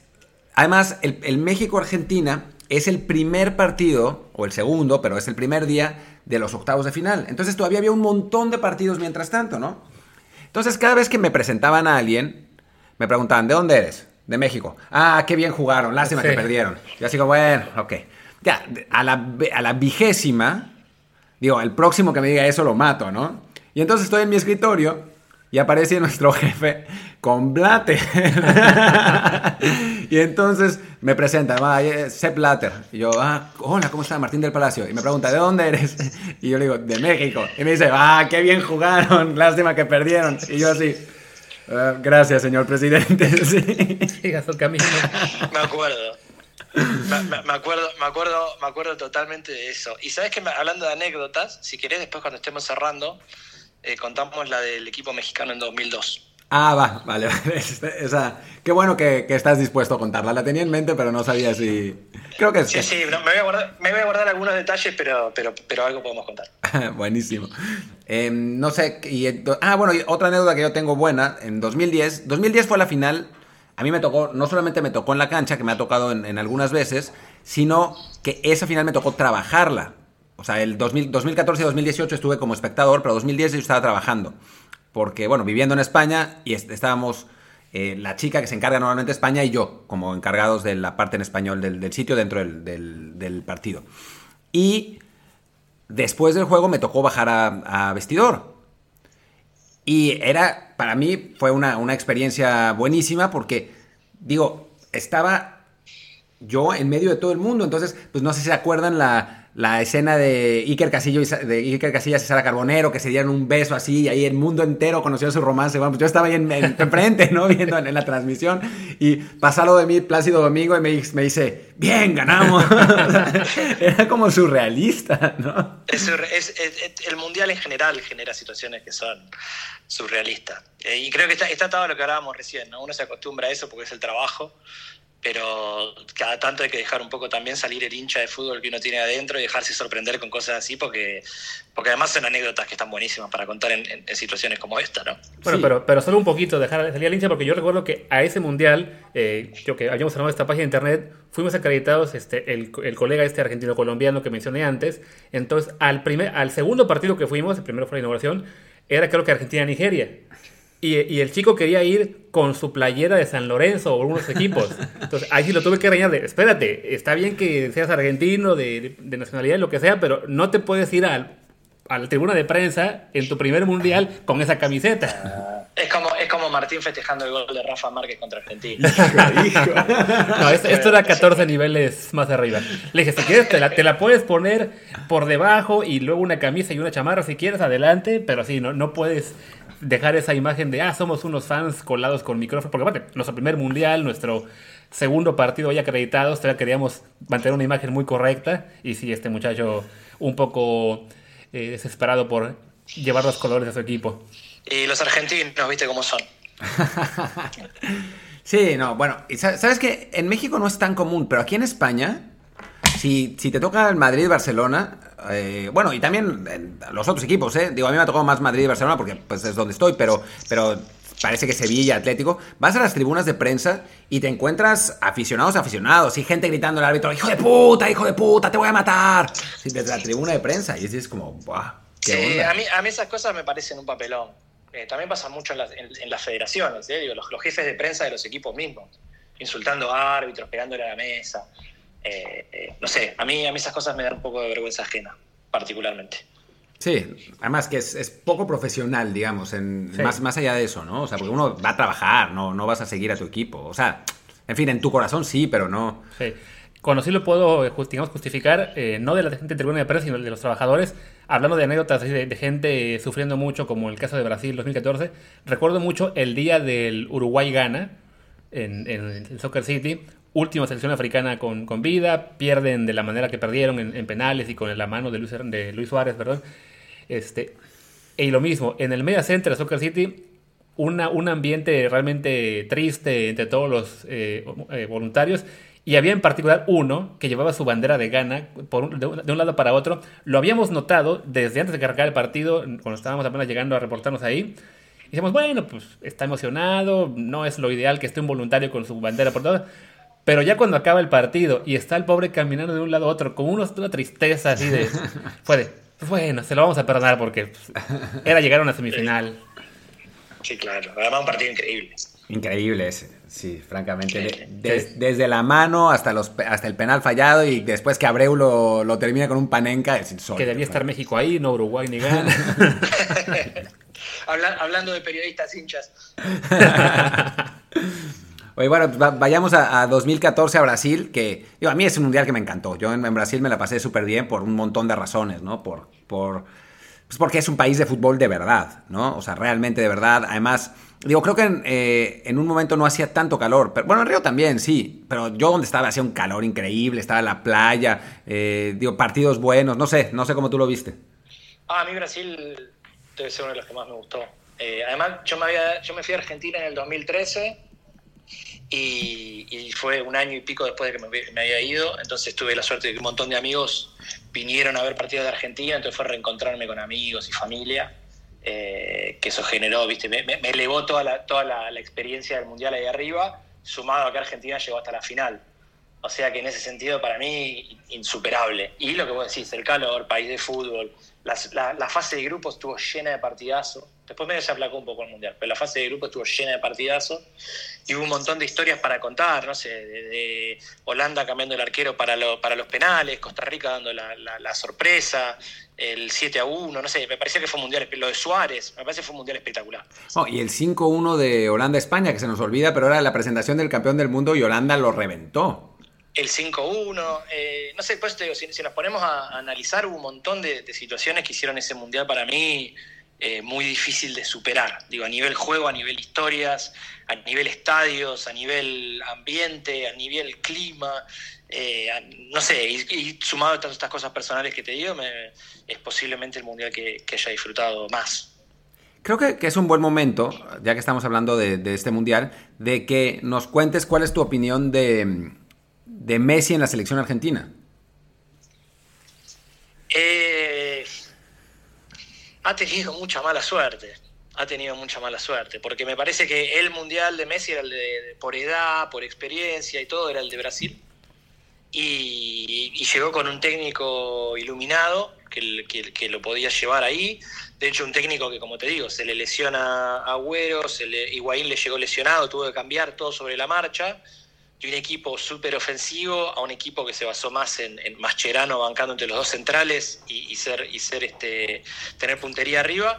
además, el México-Argentina es el primer partido, o el segundo, pero es el primer día de los octavos de final. Entonces todavía había un montón de partidos mientras tanto, ¿no? Entonces cada vez que me presentaban a alguien, me preguntaban, ¿de dónde eres? De México. Ah, qué bien jugaron, lástima que perdieron. Yo así como, bueno, ok. Ya, a la, a la vigésima, digo, el próximo que me diga eso lo mato, ¿no? Y entonces estoy en mi escritorio y aparece nuestro jefe con Blatter. y entonces me presenta, va, Sepp Blatter. Y yo, ah, hola, ¿cómo está? Martín del Palacio. Y me pregunta, ¿de dónde eres? Y yo le digo, de México. Y me dice, ah, qué bien jugaron, lástima que perdieron. Y yo así, ah, gracias, señor presidente. Siga su camino. Me acuerdo. Me, acuerdo, me acuerdo, me acuerdo totalmente de eso. Y sabes que hablando de anécdotas, si querés después cuando estemos cerrando, eh, contamos la del equipo mexicano en 2002. Ah, va, vale, vale. O sea, qué bueno que, estás dispuesto a contarla. La tenía en mente, pero no sabía si. Creo que es. Sí, sí, me, voy a guardar, me, voy a guardar, algunos detalles, pero, pero, pero algo podemos contar. Buenísimo. Em, no sé. Y, ah, bueno, otra anécdota que yo tengo buena. En 2010. 2010 fue la final. A mí me tocó, no solamente me tocó en la cancha, que me ha tocado en, en algunas veces, sino que esa final me tocó trabajarla. O sea, el 2014 y 2018 estuve como espectador, pero 2010 yo estaba trabajando. Porque, bueno, viviendo en España y estábamos eh, la chica que se encarga normalmente de España y yo, como encargados de la parte en español del, sitio dentro del, partido. Y después del juego me tocó bajar a, vestidor. Y era, para mí, fue una, una experiencia buenísima porque, digo, estaba yo en medio de todo el mundo. Entonces, pues no sé si se acuerdan la, la escena de Iker, Casillo y, de Iker Casillas y Sara Carbonero, que se dieron un beso así, y ahí el mundo entero conoció su romance. Pues yo estaba ahí en, enfrente, ¿no? Viendo en, la transmisión, y pasa lo de mí, Plácido Domingo, y me, dice, bien, ganamos. era como surrealista, ¿no? Es, el mundial en general genera situaciones que son surrealistas. Eh, y creo que está, está todo lo que hablábamos recién, ¿no? Uno se acostumbra a eso porque es el trabajo pero cada tanto hay que dejar un poco también salir el hincha de fútbol que uno tiene adentro y dejarse sorprender con cosas así, porque, porque además son anécdotas que están buenísimas para contar en, situaciones como esta, ¿no? Bueno, pero, pero solo un poquito, dejar salir al hincha, porque yo recuerdo que a ese mundial, eh, yo que habíamos armado esta página de internet, fuimos acreditados este, el, el colega este argentino-colombiano que mencioné antes, entonces al, primer, al segundo partido que fuimos, el primero fue la inauguración, era creo que Argentina-Nigeria. Y, el chico quería ir con su playera de San Lorenzo o algunos equipos. Entonces, ahí sí lo tuve que reñar de, espérate, está bien que seas argentino, de, de nacionalidad, lo que sea, pero no te puedes ir al, a la tribuna de prensa en tu primer mundial con esa camiseta. Es como, es como Martín festejando el gol de Rafa Márquez contra Argentina. no, esto, era 14 niveles más arriba. Le dije, si quieres, te la, te la, puedes poner por debajo y luego una camisa y una chamarra si quieres, adelante, pero sí, no, no puedes dejar esa imagen de, ah, somos unos fans colados con micrófono, porque aparte, nuestro primer mundial, nuestro segundo partido ya acreditados, todavía queríamos mantener una imagen muy correcta y sí, este muchacho un poco eh, desesperado por llevar los colores de su equipo. Y los argentinos, viste cómo son. sí, no, bueno, sabes que en México no es tan común, pero aquí en España, si, si te toca el Madrid-Barcelona, eh, bueno, y también los otros equipos, ¿eh? Digo, a mí me ha tocado más Madrid y Barcelona porque pues, es donde estoy, pero, pero parece que Sevilla, Atlético, vas a las tribunas de prensa y te encuentras aficionados, aficionados, y gente gritando al árbitro, hijo de puta, hijo de puta, te voy a matar. desde la tribuna de prensa, y es como, ¡buah! sí, A, mí, a mí esas cosas me parecen un papelón. Eh, también pasa mucho en, las, federaciones, ¿eh? Digo, los, jefes de prensa de los equipos mismos, insultando a árbitros, pegándole a la mesa. Eh, no sé, a mí, a mí esas cosas me dan un poco de vergüenza ajena, particularmente. Sí, además que es, poco profesional, digamos, en, más, más allá de eso, ¿no? O sea, porque uno va a trabajar, no, no vas a seguir a tu equipo. O sea, en fin, en tu corazón sí, pero no. Sí. Cuando sí lo puedo, digamos, justificar, eh, no de la gente de tribuna de prensa, sino de los trabajadores, hablando de anécdotas de, gente sufriendo mucho, como el caso de Brasil 2014, recuerdo mucho el día del Uruguay-Gana en, en, Soccer City, última selección africana con, con, vida, pierden de la manera que perdieron en, penales y con la mano de Luis, de Luis Suárez, perdón. Este, y lo mismo, en el Media Center de Soccer City, una, un ambiente realmente triste entre todos los eh, eh, voluntarios. Y había en particular uno que llevaba su bandera de Ghana por de, un, lado para otro. Lo habíamos notado desde antes de cargar el partido, cuando estábamos apenas llegando a reportarnos ahí. Y decíamos, bueno, pues está emocionado, no es lo ideal que esté un voluntario con su bandera por todo. Pero ya cuando acaba el partido y está el pobre caminando de un lado a otro con una tristeza así de... Fue de, bueno, se lo vamos a perdonar porque pues, era llegar a una semifinal. Sí, claro. Además, un partido increíble. Increíble ese, sí, francamente. Desde la mano hasta, los, hasta el penal fallado y después que Abreu lo, termina con un panenca. Es que debía estar México ahí, no Uruguay ni Ghana. hablando de periodistas hinchas. Oye, bueno, vayamos a, 2014 a Brasil, que digo, a mí es un mundial que me encantó. Yo en, Brasil me la pasé súper bien por un montón de razones, ¿no? Por, por, pues porque es un país de fútbol de verdad, ¿no? O sea, realmente de verdad. Además, digo, creo que en, eh, en un momento no hacía tanto calor. Pero, bueno, en Río también, sí. Pero yo donde estaba hacía un calor increíble, estaba en la playa, eh, digo, partidos buenos, no sé, no sé cómo tú lo viste. Ah, a mí Brasil debe ser uno de los que más me gustó. Eh, además, yo me, había, yo me fui a Argentina en el 2013 y, fue un año y pico después de que me, había ido, entonces tuve la suerte de que un montón de amigos vinieron a ver partidos de Argentina, entonces fue reencontrarme con amigos y familia, eh, que eso generó, viste, me, elevó toda, la, toda la, experiencia del Mundial ahí arriba, sumado a que Argentina llegó hasta la final. O sea que en ese sentido para mí insuperable. Y lo que vos decís, el calor, país de fútbol, la, la fase de grupos estuvo llena de partidazos Después medio se aplacó un poco el mundial, pero la fase de grupo estuvo llena de partidazos y hubo un montón de historias para contar, no sé, de, Holanda cambiando el arquero para, para los penales, Costa Rica dando la, sorpresa, el 7 a 1, no sé, me parecía que fue un mundial, lo de Suárez, me parece que fue un mundial espectacular. y el 5-1 de Holanda-España, que se nos olvida, pero era la presentación del campeón del mundo y Holanda lo reventó. El 5-1, eh, no sé, pues te digo, si, nos ponemos a, analizar, hubo un montón de, de situaciones que hicieron ese mundial para mí eh, muy difícil de superar. Digo, a nivel juego, a nivel historias, a nivel estadios, a nivel ambiente, a nivel clima, eh, no sé, y, sumado a todas estas cosas personales que te digo, es posiblemente el mundial que, haya disfrutado más. Creo que, es un buen momento, ya que estamos hablando de, este mundial, de que nos cuentes cuál es tu opinión de, de Messi en la selección argentina. Eh, ha tenido mucha mala suerte. Ha tenido mucha mala suerte, porque me parece que el mundial de Messi era el de, por edad, por experiencia y todo, era el de Brasil. Y, llegó con un técnico iluminado que, lo podía llevar ahí. De hecho, un técnico que, como te digo, se le lesiona a Agüero, se le, Higuaín le llegó lesionado, tuvo que cambiar todo sobre la marcha y un equipo súper ofensivo a un equipo que se basó más en, en Mascherano bancando entre los dos centrales y, ser, y ser este, tener puntería arriba.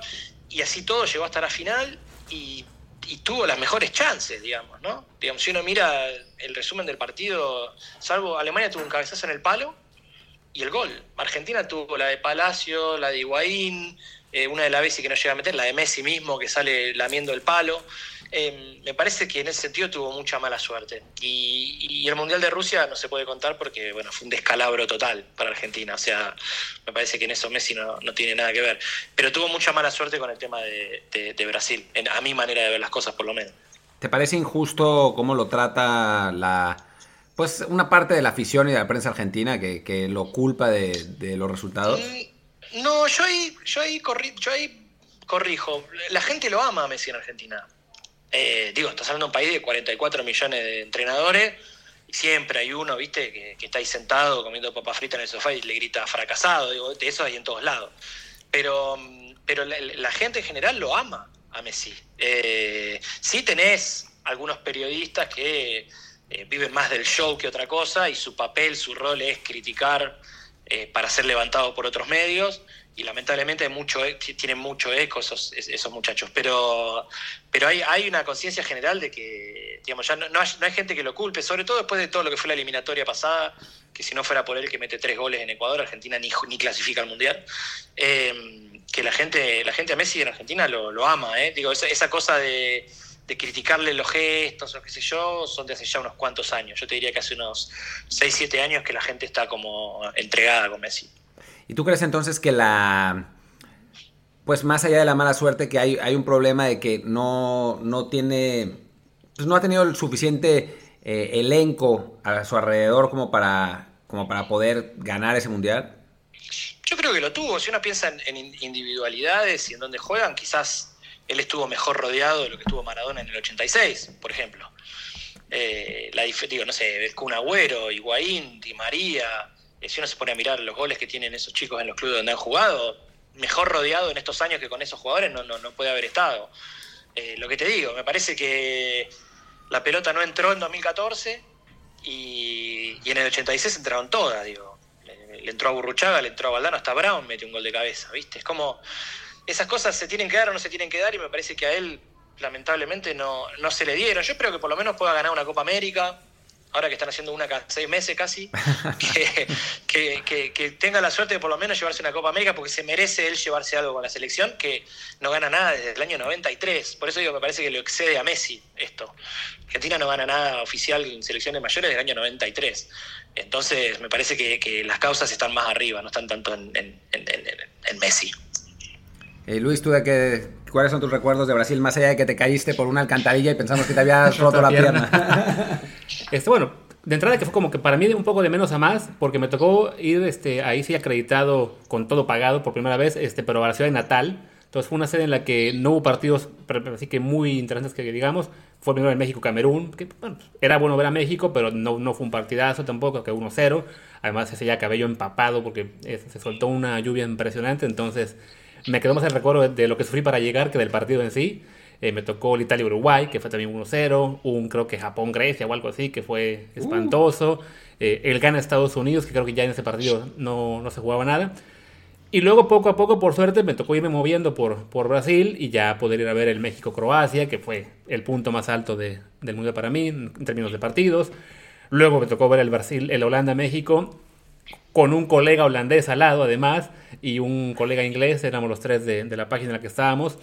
Y así todo llegó hasta la final y, tuvo las mejores chances, digamos, ¿no? Digamos, si uno mira el resumen del partido, salvo Alemania tuvo un cabezazo en el palo y el gol. Argentina tuvo la de Palacio, la de Higuaín, eh, una de la Bessi que no llega a meter, la de Messi mismo que sale lamiendo el palo. Em, me parece que en ese sentido tuvo mucha mala suerte. Y, el Mundial de Rusia no se puede contar porque, bueno, fue un descalabro total para Argentina. O sea, me parece que en eso Messi no, tiene nada que ver. Pero tuvo mucha mala suerte con el tema de, Brasil, a mi manera de ver las cosas por lo menos. ¿Te parece injusto cómo lo trata la... Pues una parte de la afición y de la prensa argentina que, lo culpa de, los resultados. Mm, no, yo ahí, yo ahí, yo ahí corrijo. La gente lo ama a Messi en Argentina. Eh, digo, estás hablando de un país de 44 millones de entrenadores y siempre hay uno, viste, que, está ahí sentado comiendo papa frita en el sofá y le grita fracasado. Digo, eso hay en todos lados. Pero, pero la, gente en general lo ama a Messi. Eh, sí tenés algunos periodistas que eh, viven más del show que otra cosa y su papel, su rol es criticar para ser levantado por otros medios y lamentablemente mucho, e, tienen mucho eco esos, esos muchachos, pero, pero hay, una conciencia general de que digamos, ya no, no, hay, gente que lo culpe, sobre todo después de todo lo que fue la eliminatoria pasada, que si no fuera por él que mete tres goles en Ecuador, Argentina ni, clasifica al Mundial, eh, que la gente, la gente a Messi en Argentina lo, lo ama, ¿eh? digo, esa, esa cosa de, de criticarle los gestos o qué sé yo, son de hace ya unos cuantos años, yo te diría que hace unos 6, 7 años que la gente está como entregada con Messi. ¿Y tú crees entonces que la... Pues más allá de la mala suerte, que hay, hay un problema de que no, no tiene... Pues no ha tenido el suficiente eh, elenco a su alrededor como para, como para poder ganar ese mundial? Yo creo que lo tuvo. Si uno piensa en, individualidades y en dónde juegan, quizás él estuvo mejor rodeado de lo que estuvo Maradona en el 86, por ejemplo. Eh, la, digo, no sé, Agüero, Higuaín, Di María, si uno se pone a mirar los goles que tienen esos chicos en los clubes donde han jugado, mejor rodeado en estos años que con esos jugadores no, no, puede haber estado. Eh, lo que te digo, me parece que la pelota no entró en 2014 y, en el 86 entraron todas, digo. Le, entró a Burruchaga, le entró a Valdano, hasta Brown metió un gol de cabeza, ¿viste? Es como, esas cosas se tienen que dar o no se tienen que dar y me parece que a él lamentablemente no, no se le dieron. Yo espero que por lo menos pueda ganar una Copa América, ahora que están haciendo una cada seis meses casi, que, tenga la suerte de por lo menos llevarse una Copa América, porque se merece él llevarse algo con la selección, que no gana nada desde el año 93. Por eso digo, me parece que lo excede a Messi esto. Argentina no gana nada oficial en selecciones mayores desde el año 93. Entonces, me parece que, las causas están más arriba, no están tanto en, Messi. Eh, Luis, ¿tú de qué, cuáles son tus recuerdos de Brasil, más allá de que te caíste por una alcantarilla y pensamos que te habías roto la pierna? este, bueno, de entrada que fue como que para mí un poco de menos a más, porque me tocó ir este, ahí sí acreditado, con todo pagado por primera vez, este, pero a la ciudad de Natal. Entonces fue una sede en la que no hubo partidos, así que muy interesantes que digamos. Fue primero en México-Camerún, que bueno, era bueno ver a México, pero no, no fue un partidazo tampoco, que 1-0. Además ese ya cabello empapado porque eh, se soltó una lluvia impresionante, entonces me quedó más el recuerdo de, lo que sufrí para llegar que del partido en sí. Eh, me tocó el Italia-Uruguay, que fue también 1-0. Un, creo que Japón-Grecia o algo así, que fue espantoso. Eh, el Ghana-Estados Unidos, que creo que ya en ese partido no, no, se jugaba nada. Y luego, poco a poco, por suerte, me tocó irme moviendo por, por Brasil y ya poder ir a ver el México-Croacia, que fue el punto más alto de, del mundo para mí en términos de partidos. Luego me tocó ver el Brasil, el Holanda-México con un colega holandés al lado, además, y un colega inglés, éramos los tres de, la página en la que estábamos.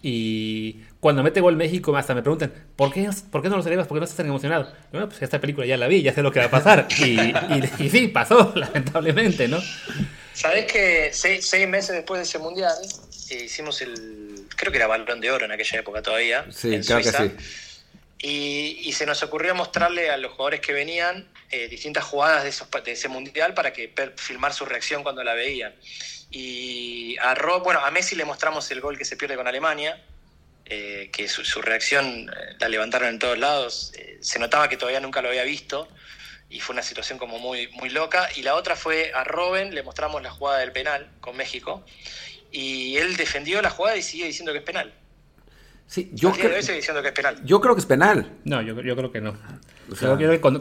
Y cuando mete gol México, hasta me preguntan, ¿por qué, ¿por qué no lo celebras? ¿Por qué no estás tan emocionado? Bueno, pues esta película ya la vi, ya sé lo que va a pasar. Y, sí, pasó, lamentablemente, ¿no? Sabes que seis, meses después de ese mundial, hicimos el. Creo que era Balón de Oro en aquella época todavía. Sí, creo que sí. Y, se nos ocurrió mostrarle a los jugadores que venían eh, distintas jugadas de, esos, ese mundial para que filmar su reacción cuando la veían. Y a bueno, a Messi le mostramos el gol que se pierde con Alemania, eh, que su, reacción eh, la levantaron en todos lados. se notaba que todavía nunca lo había visto y fue una situación como muy, muy loca. Y la otra fue a Robben, le mostramos la jugada del penal con México y él defendió la jugada y sigue diciendo que es penal. Sí, yo, creo, diciendo que es penal. yo creo que es penal. No, yo, yo creo que no.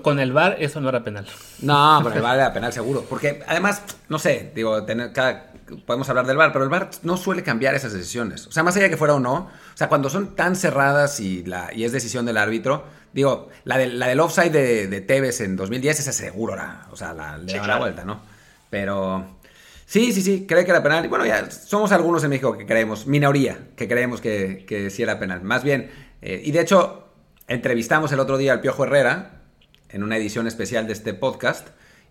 con, el VAR eso no era penal. No, con el VAR era penal seguro. Porque además, no sé, digo, tener, cada, podemos hablar del VAR, pero el VAR no suele cambiar esas decisiones. O sea, más allá de que fuera o no, o sea, cuando son tan cerradas y, la, y es decisión del árbitro, digo, la, de, la del offside de, de Tevez en 2010, esa seguro era, o sea, la, le daba la vuelta, ¿no? Pero Sí, sí, sí, cree que era penal. Y bueno, ya somos algunos en México que creemos, minoría, que creemos que, que sí era penal. Más bien, eh, y de hecho, entrevistamos el otro día al Piojo Herrera en una edición especial de este podcast.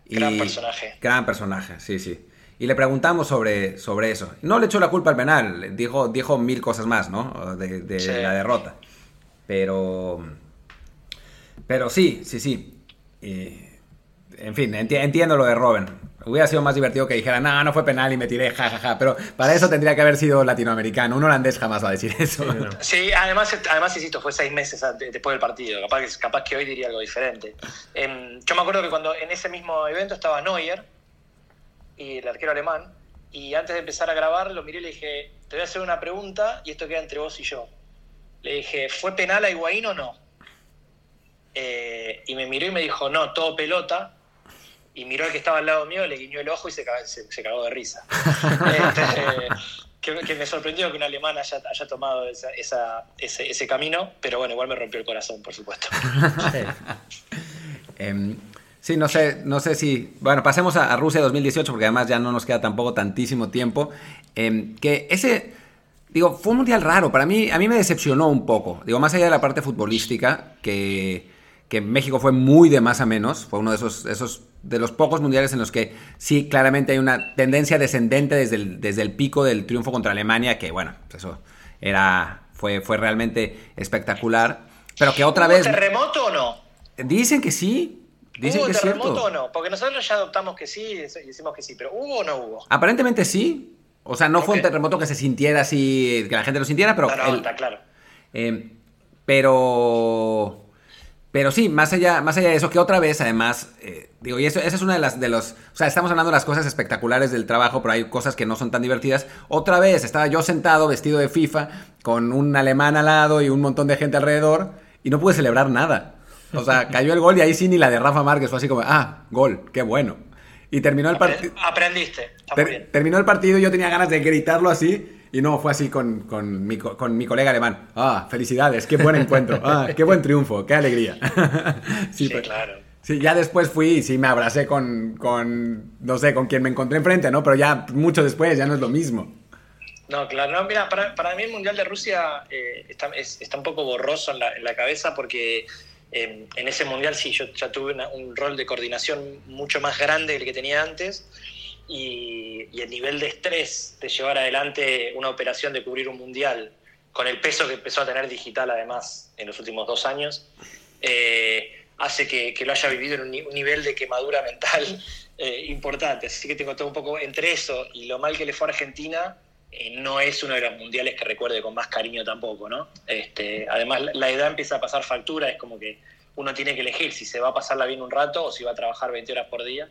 gran personaje. Gran personaje, sí, sí. Y le preguntamos sobre, sobre eso. No le echó la culpa al penal, dijo, dijo mil cosas más, ¿no? De, la derrota. Pero. Pero sí, sí, sí. en fin, entiendo lo de Robin. Hubiera sido más divertido que dijera, no, no fue penal y me tiré, jajaja. Pero para eso tendría que haber sido latinoamericano. Un holandés jamás va a decir eso. Sí, además, además, insisto, fue seis meses después del partido. Capaz, capaz que hoy diría algo diferente. Em, yo me acuerdo que cuando en ese mismo evento estaba Neuer y el arquero alemán. Y antes de empezar a grabar, lo miré y le dije, te voy a hacer una pregunta y esto queda entre vos y yo. Le dije, ¿fue penal a Higuaín o no? Eh, y me miró y me dijo, no, todo pelota y miró al que estaba al lado mío, le guiñó el ojo y se, cagó, de risa. Este, que, me sorprendió que un alemán haya, tomado ese, camino, pero bueno, igual me rompió el corazón, por supuesto. Em, sí, no sé, no sé si. Bueno, pasemos a, Rusia 2018, porque además ya no nos queda tampoco tantísimo tiempo. Em, que ese. Digo, fue un mundial raro. Para mí, a mí me decepcionó un poco. Digo, más allá de la parte futbolística, que, que México fue muy de más a menos. Fue uno de esos, esos de los pocos mundiales en los que sí, claramente hay una tendencia descendente desde el, desde el pico del triunfo contra Alemania, que bueno, pues eso era, fue, fue realmente espectacular. Pero que otra ¿Hubo vez. terremoto o no? Dicen que sí. Dicen ¿Hubo que terremoto o no? Porque nosotros ya adoptamos que sí y decimos que sí, pero ¿hubo o no hubo? Aparentemente sí. O sea, no fue un terremoto que se sintiera así, que la gente lo sintiera, pero. No, no, está claro. Eh, pero. Pero sí, más allá, más allá de eso, que otra vez, además, eh, digo, y eso, esa es una de las, de los, o sea, estamos hablando de las cosas espectaculares del trabajo, pero hay cosas que no son tan divertidas. Otra vez, estaba yo sentado vestido de FIFA, con un alemán al lado y un montón de gente alrededor, y no pude celebrar nada. O sea, cayó el gol y ahí sí ni la de Rafa Márquez fue así como, ah, gol, qué bueno. Y terminó el partido. Aprendiste. Terminó el partido y yo tenía ganas de gritarlo así. Y no, fue así con, con, mi, con mi colega alemán. Ah, felicidades, qué buen encuentro. Ah, qué buen triunfo, qué alegría. sí, pues, claro. Sí, ya después fui y sí me abracé con, con, no sé, con quien me encontré enfrente, ¿no? Pero ya mucho después ya no es lo mismo. No, claro, no, mira, para, para mí el Mundial de Rusia eh, está, está, un poco borroso en la, en la cabeza porque eh, en ese Mundial sí, yo ya tuve un rol de coordinación mucho más grande del que tenía antes y, el nivel de estrés de llevar adelante una operación de cubrir un mundial con el peso que empezó a tener digital además en los últimos dos años, eh, hace que, lo haya vivido en un, nivel de quemadura mental eh, importante. Así que tengo todo un poco entre eso y lo mal que le fue a Argentina, eh, no es uno de los mundiales que recuerde con más cariño tampoco, ¿no? Este, además, la edad empieza a pasar factura, es como que uno tiene que elegir si se va a pasarla bien un rato o si va a trabajar 20 horas por día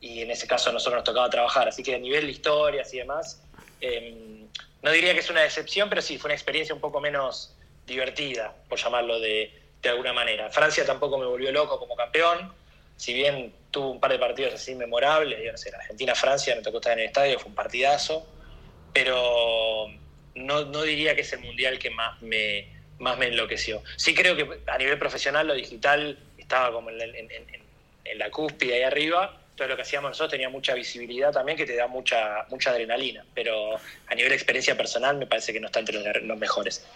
y en ese caso a nosotros nos tocaba trabajar. Así que a nivel de historias y demás, em, no diría que es una decepción, pero sí, fue una experiencia un poco menos divertida, por llamarlo de, de alguna manera. Francia tampoco me volvió loco como campeón, si bien tuvo un par de partidos así memorables, yo no sé, Argentina-Francia me tocó estar en el estadio, fue un partidazo, pero no, no diría que es el mundial que más me, más me enloqueció. Sí creo que a nivel profesional lo digital estaba como en, la cúspide ahí arriba, entonces lo que hacíamos nosotros tenía mucha visibilidad también que te da mucha, mucha adrenalina, pero a nivel de experiencia personal me parece que no está entre los, mejores.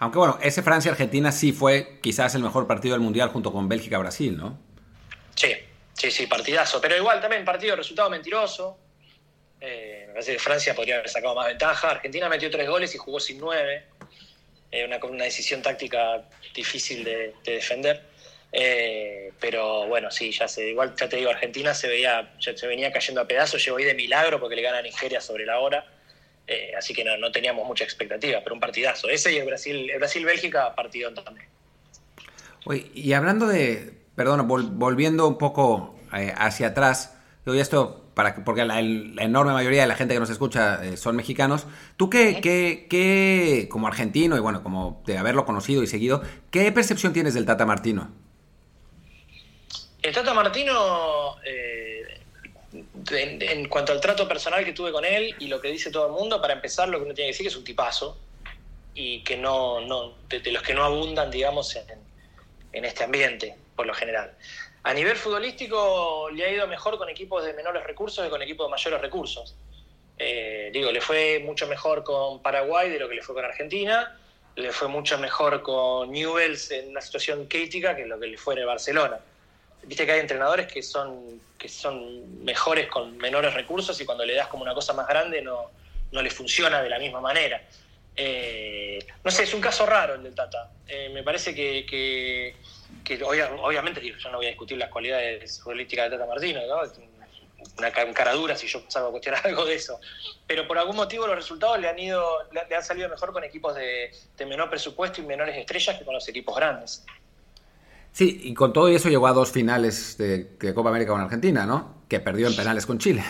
Aunque bueno, ese Francia-Argentina sí fue quizás el mejor partido del Mundial junto con Bélgica-Brasil, ¿no? Sí, sí, sí, partidazo. Pero igual también partido resultado mentiroso. Eh, me parece que Francia podría haber sacado más ventaja. Argentina metió tres goles y jugó sin nueve. Eh, una, una decisión táctica difícil de defender. Eh, pero bueno, sí, ya sé, igual ya te digo, Argentina se veía, se venía cayendo a pedazos, llegó ahí de milagro porque le gana a Nigeria sobre la hora, eh, así que no, teníamos mucha expectativa, pero un partidazo. Ese y el Brasil, el Brasil-Bélgica, partido también. y hablando de, perdón, volviendo un poco eh, hacia atrás, doy esto para porque la, enorme mayoría de la gente que nos escucha son mexicanos. ¿Tú qué, qué, qué, como argentino y bueno, como de haberlo conocido y seguido, qué percepción tienes del Tata Martino? El Tata Martino, eh, en, cuanto al trato personal que tuve con él y lo que dice todo el mundo, para empezar, lo que uno tiene que decir es un tipazo y que no, no de, los que no abundan, digamos, en, este ambiente, por lo general. a nivel futbolístico le ha ido mejor con equipos de menores recursos que con equipos de mayores recursos. Eh, digo, le fue mucho mejor con Paraguay de lo que le fue con Argentina, le fue mucho mejor con Newells en una situación crítica que lo que le fue en el Barcelona. Viste que hay entrenadores que son, que son mejores con menores recursos y cuando le das como una cosa más grande no, no le funciona de la misma manera. Eh, no sé, es un caso raro el del Tata. Eh, me parece que, que, obviamente yo no voy a discutir las cualidades futbolísticas de Tata Martino, ¿no? una cara dura si yo salgo a cuestionar algo de eso. Pero por algún motivo los resultados le han ido, le, han salido mejor con equipos de, menor presupuesto y menores estrellas que con los equipos grandes. Sí, y con todo eso llegó a dos finales de, Copa América con Argentina, ¿no? Que perdió en penales con Chile.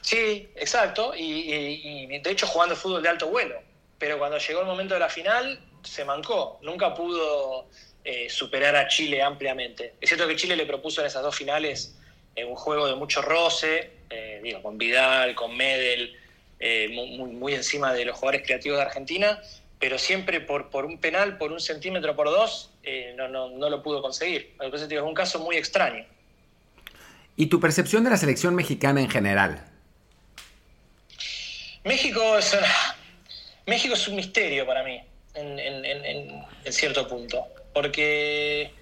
Sí, exacto, y, de hecho jugando fútbol de alto vuelo. Pero cuando llegó el momento de la final, se mancó. Nunca pudo eh, superar a Chile ampliamente. Es cierto que Chile le propuso en esas dos finales un juego de mucho roce, eh, digo, con Vidal, con Medel, eh, muy, muy, encima de los jugadores creativos de Argentina, pero siempre por, por un penal, por un centímetro por dos, eh, no, no, no, lo pudo conseguir. Entonces, digo, es un caso muy extraño. ¿Y tu percepción de la selección mexicana en general? México es, México es un misterio para mí, en, en, en, en cierto punto, porque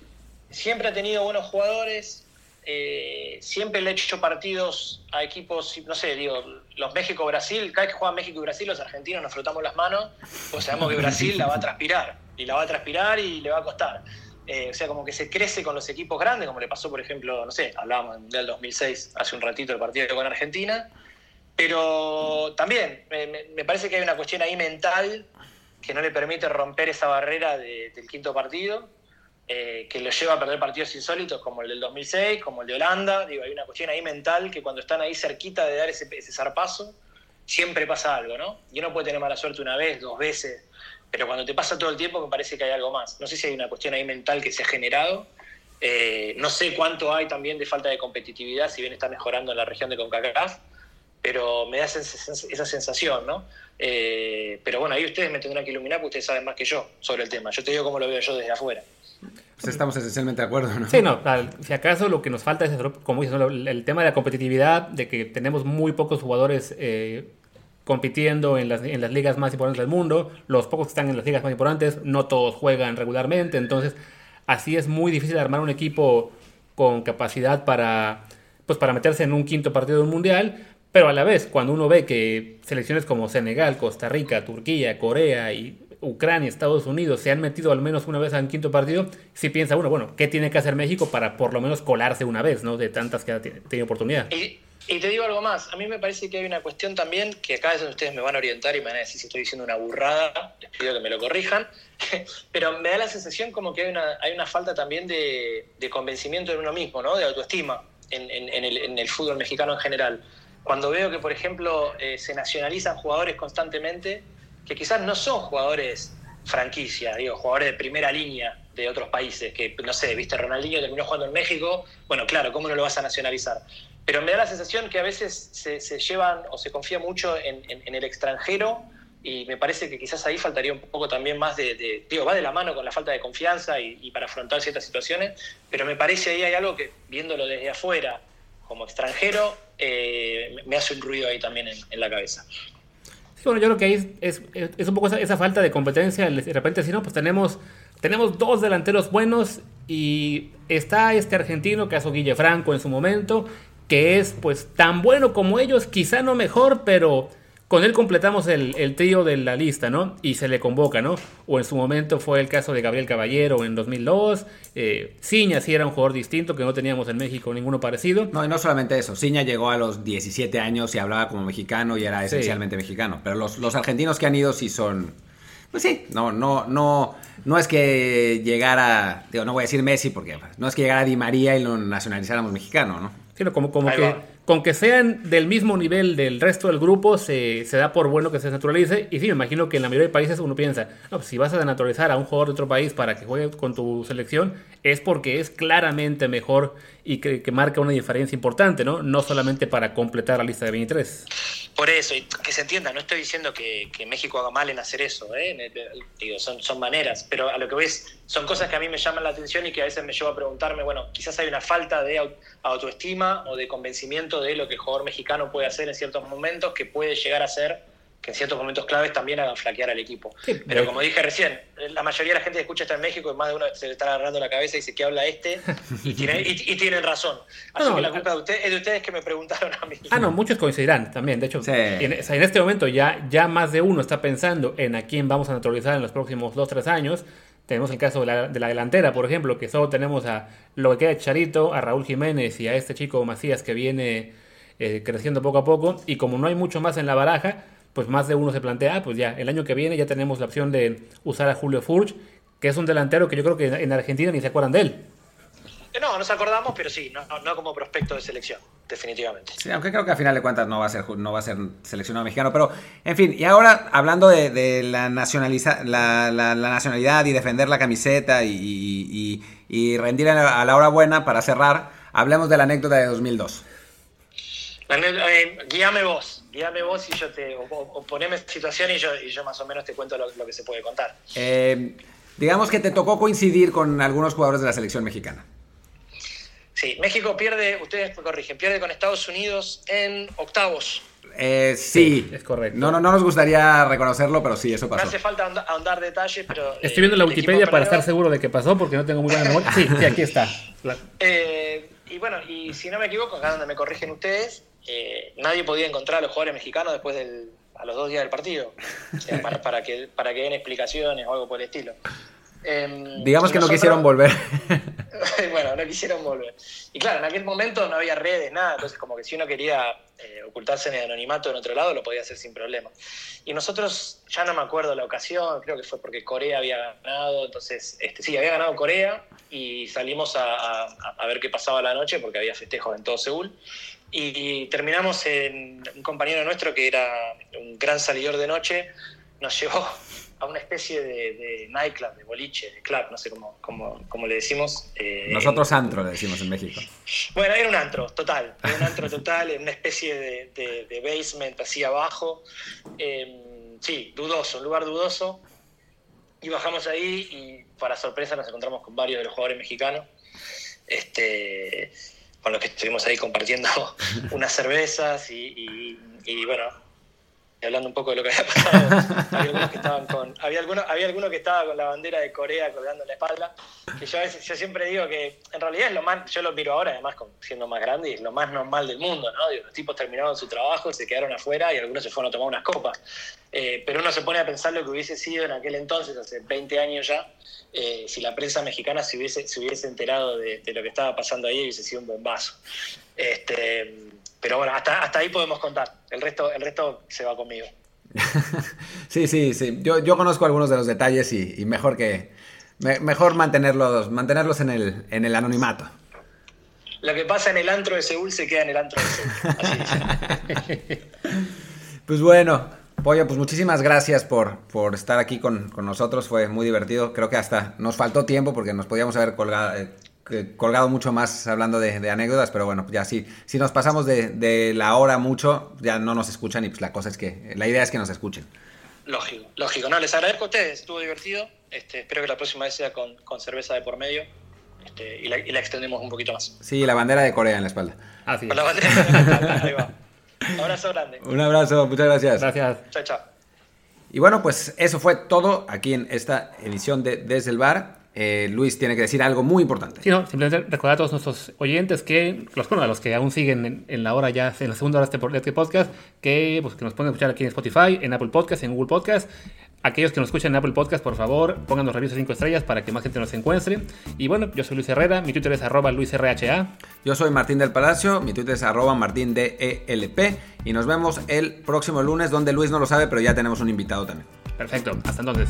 siempre ha tenido buenos jugadores, eh, siempre le he hecho partidos a equipos, no sé, digo, los México-Brasil, cada vez que juegan México y Brasil, los argentinos nos frotamos las manos, pues sabemos que Brasil la va a transpirar, y la va a transpirar y le va a costar. Eh, o sea, como que se crece con los equipos grandes, como le pasó, por ejemplo, no sé, hablábamos del 2006, hace un ratito el partido con Argentina, pero también me, parece que hay una cuestión ahí mental que no le permite romper esa barrera del quinto partido eh, que lo lleva a perder partidos insólitos como el del 2006, como el de Holanda. Digo, hay una cuestión ahí mental que cuando están ahí cerquita de dar ese, ese zarpazo, siempre pasa algo, ¿no? Y uno puede tener mala suerte una vez, dos veces, pero cuando te pasa todo el tiempo me parece que hay algo más. No sé si hay una cuestión ahí mental que se ha generado. Eh, no sé cuánto hay también de falta de competitividad, si bien está mejorando en la región de CONCACAF, pero me da esa sensación, ¿no? Eh, pero bueno, ahí ustedes me tendrán que iluminar porque ustedes saben más que yo sobre el tema. Yo te digo cómo lo veo yo desde afuera. Pues estamos esencialmente de acuerdo, ¿no? Sí, no, si acaso lo que nos falta es, como dices, el tema de la competitividad, de que tenemos muy pocos jugadores eh, compitiendo en las, en las ligas más importantes del mundo, los pocos que están en las ligas más importantes, no todos juegan regularmente, entonces así es muy difícil armar un equipo con capacidad para, pues, para meterse en un quinto partido de un mundial, pero a la vez, cuando uno ve que selecciones como Senegal, Costa Rica, Turquía, Corea y Ucrania, Estados Unidos se han metido al menos una vez al quinto partido, si piensa uno, bueno, ¿qué tiene que hacer México para por lo menos colarse una vez, ¿no? De tantas que ha tenido oportunidad. Y, te digo algo más, a mí me parece que hay una cuestión también, que acá ustedes me van a orientar y me van a decir si estoy diciendo una burrada, les pido que me lo corrijan, pero me da la sensación como que hay una, hay una falta también de, convencimiento en uno mismo, ¿no? De autoestima en, el, fútbol mexicano en general. Cuando veo que, por ejemplo, eh, se nacionalizan jugadores constantemente, que quizás no son jugadores franquicia, digo, jugadores de primera línea de otros países, que no sé, viste, Ronaldinho terminó jugando en México, bueno, claro, ¿cómo no lo vas a nacionalizar? Pero me da la sensación que a veces se, llevan o se confía mucho en, el extranjero y me parece que quizás ahí faltaría un poco también más de, digo, va de la mano con la falta de confianza y, para afrontar ciertas situaciones, pero me parece ahí hay algo que, viéndolo desde afuera como extranjero, eh, me hace un ruido ahí también en la cabeza bueno, yo creo que ahí es, es, un poco esa, falta de competencia. De repente, si no, pues tenemos, tenemos dos delanteros buenos y está este argentino, hace Guille Franco en su momento, que es pues tan bueno como ellos, quizá no mejor, pero con él completamos el, el, trío de la lista, ¿no? Y se le convoca, ¿no? O en su momento fue el caso de Gabriel Caballero en 2002. Eh, Ciña sí era un jugador distinto que no teníamos en México ninguno parecido. No, y no solamente eso. Ciña llegó a los 17 años y hablaba como mexicano y era esencialmente mexicano. Pero los, los argentinos que han ido sí son... Pues sí, no, no, no, no es que llegara, digo, no voy a decir Messi porque no es que llegara Di María y lo nacionalizáramos mexicano, ¿no? Sino como, como que con que sean del mismo nivel del resto del grupo, se, se, da por bueno que se naturalice. Y sí, me imagino que en la mayoría de países uno piensa, no, pues si vas a naturalizar a un jugador de otro país para que juegue con tu selección, es porque es claramente mejor y que, marca una diferencia importante, ¿no? No solamente para completar la lista de 23. por eso, y que se entienda, no estoy diciendo que, México haga mal en hacer eso, ¿eh? Son, son maneras, pero a lo que ves, son cosas que a mí me llaman la atención y que a veces me llevo a preguntarme, bueno, quizás hay una falta de autoestima o de convencimiento de lo que el jugador mexicano puede hacer en ciertos momentos, que puede llegar a ser que en ciertos momentos claves también hagan flaquear al equipo. pero como dije recién, la mayoría de la gente que escucha está en México y más de uno se le está agarrando la cabeza y dice que habla este y, tienen razón. Así que la culpa de ustedes, es de ustedes que me preguntaron a mí. Ah, no, muchos coincidirán también. De hecho, en, este momento ya, ya más de uno está pensando en a quién vamos a naturalizar en los próximos 2-3 años. Tenemos el caso de la, delantera, por ejemplo, que solo tenemos a lo que queda de Charito, a Raúl Jiménez y a este chico Macías que viene eh, creciendo poco a poco. Y como no hay mucho más en la baraja, pues más de uno se plantea, ah, pues ya, el año que viene ya tenemos la opción de usar a Julio Furch, que es un delantero que yo creo que en Argentina ni se acuerdan de él. No, nos acordamos, pero sí, no, como prospecto de selección, definitivamente. Sí, aunque creo que a final de cuentas no va a ser, no va a ser seleccionado mexicano. Pero, en fin, y ahora hablando de, la, nacionaliza, la, nacionalidad y defender la camiseta y, rendir a la hora buena para cerrar, hablemos de la anécdota de 2002. Eh, guíame vos, guíame vos y yo te, o, poneme situación y yo, y yo más o menos te cuento lo, que se puede contar. Eh, digamos que te tocó coincidir con algunos jugadores de la selección mexicana. Sí, México pierde, ustedes me corrigen, pierde con Estados Unidos en octavos. Eh, sí, es correcto. No, no, no nos gustaría reconocerlo, pero sí, eso pasó. No hace falta ahondar detalles, pero. Estoy viendo la Wikipedia para estar seguro de que pasó, porque no tengo muy buena memoria. Sí, sí, aquí está. y bueno, y si no me equivoco, acá donde me corrigen ustedes, eh, nadie podía encontrar a los jugadores mexicanos después del, a los dos días del partido, para, que, para que den explicaciones o algo por el estilo. Em, Digamos que no quisieron volver. bueno, no quisieron volver. Y claro, en aquel momento no había redes, nada, entonces como que si uno quería eh, ocultarse en el anonimato en otro lado, lo podía hacer sin problema. Y nosotros, ya no me acuerdo la ocasión, creo que fue porque Corea había ganado, entonces, este, sí, había ganado Corea y salimos a, a ver qué pasaba la noche porque había festejos en todo Seúl y terminamos en un compañero nuestro que era un gran salidor de noche, nos llevó a una especie de, nightclub, de boliche, de club, no sé cómo, cómo, le decimos. Eh, Nosotros antro le decimos en México. Bueno, era un antro, total, era un antro total, en una especie de, basement así abajo. Em, sí, dudoso, un lugar dudoso. Y bajamos ahí y para sorpresa nos encontramos con varios de los jugadores mexicanos. Este, con los que estuvimos ahí compartiendo unas cervezas y, bueno, hablando un poco de lo que había pasado. había algunos que estaban con, había que estaba con la bandera de Corea colgando en la espalda. Que yo veces, yo siempre digo que en realidad es lo más, yo lo miro ahora, además siendo más grande, y es lo más normal del mundo, ¿no? los tipos terminaron su trabajo, se quedaron afuera y algunos se fueron a tomar unas copas. Eh, pero uno se pone a pensar lo que hubiese sido en aquel entonces, hace 20 años ya, eh, si la prensa mexicana se hubiese, se hubiese enterado de, lo que estaba pasando ahí, hubiese sido un bombazo. Este, pero bueno, hasta, hasta ahí podemos contar. El resto, el resto se va conmigo. sí, sí, sí. Yo, yo conozco algunos de los detalles y, mejor que mejor mantenerlos, mantenerlos en el, en el anonimato. Lo que pasa en el antro de Seúl se queda en el antro de Seúl. pues bueno, Pollo, pues muchísimas gracias por, por estar aquí con, nosotros. Fue muy divertido. Creo que hasta nos faltó tiempo porque nos podíamos haber colgado, eh, colgado mucho más hablando de, anécdotas, pero bueno, ya sí, si nos pasamos de, la hora mucho, ya no nos escuchan y pues la cosa es que, la idea es que nos escuchen. Lógico, lógico. No, les agradezco a ustedes, estuvo divertido. Este, espero que la próxima vez sea con, cerveza de por medio. Este, y, la, extendemos un poquito más. Sí, la bandera de Corea en la espalda. Ah, sí. la bandera de Corea, ahí va. Un abrazo grande. Un abrazo, muchas gracias. Gracias. Chao, chao. Y bueno, pues eso fue todo aquí en esta edición de Desde el Bar. Eh, Luis tiene que decir algo muy importante. Sí, no, simplemente recordar a todos nuestros oyentes que, los, bueno, a los que aún siguen en, la hora ya, en la segunda hora de este podcast, que, pues, que nos pueden escuchar aquí en Spotify, en Apple Podcast, en Google Podcast. Aquellos que nos escuchan en Apple Podcast, por favor, pongan los reviews de 5 estrellas para que más gente nos encuentre. Y bueno, yo soy Luis Herrera, mi Twitter es arroba luisrha. Yo soy Martín del Palacio, mi Twitter es arroba martindelp. Y nos vemos el próximo lunes, donde Luis no lo sabe, pero ya tenemos un invitado también. Perfecto, hasta entonces.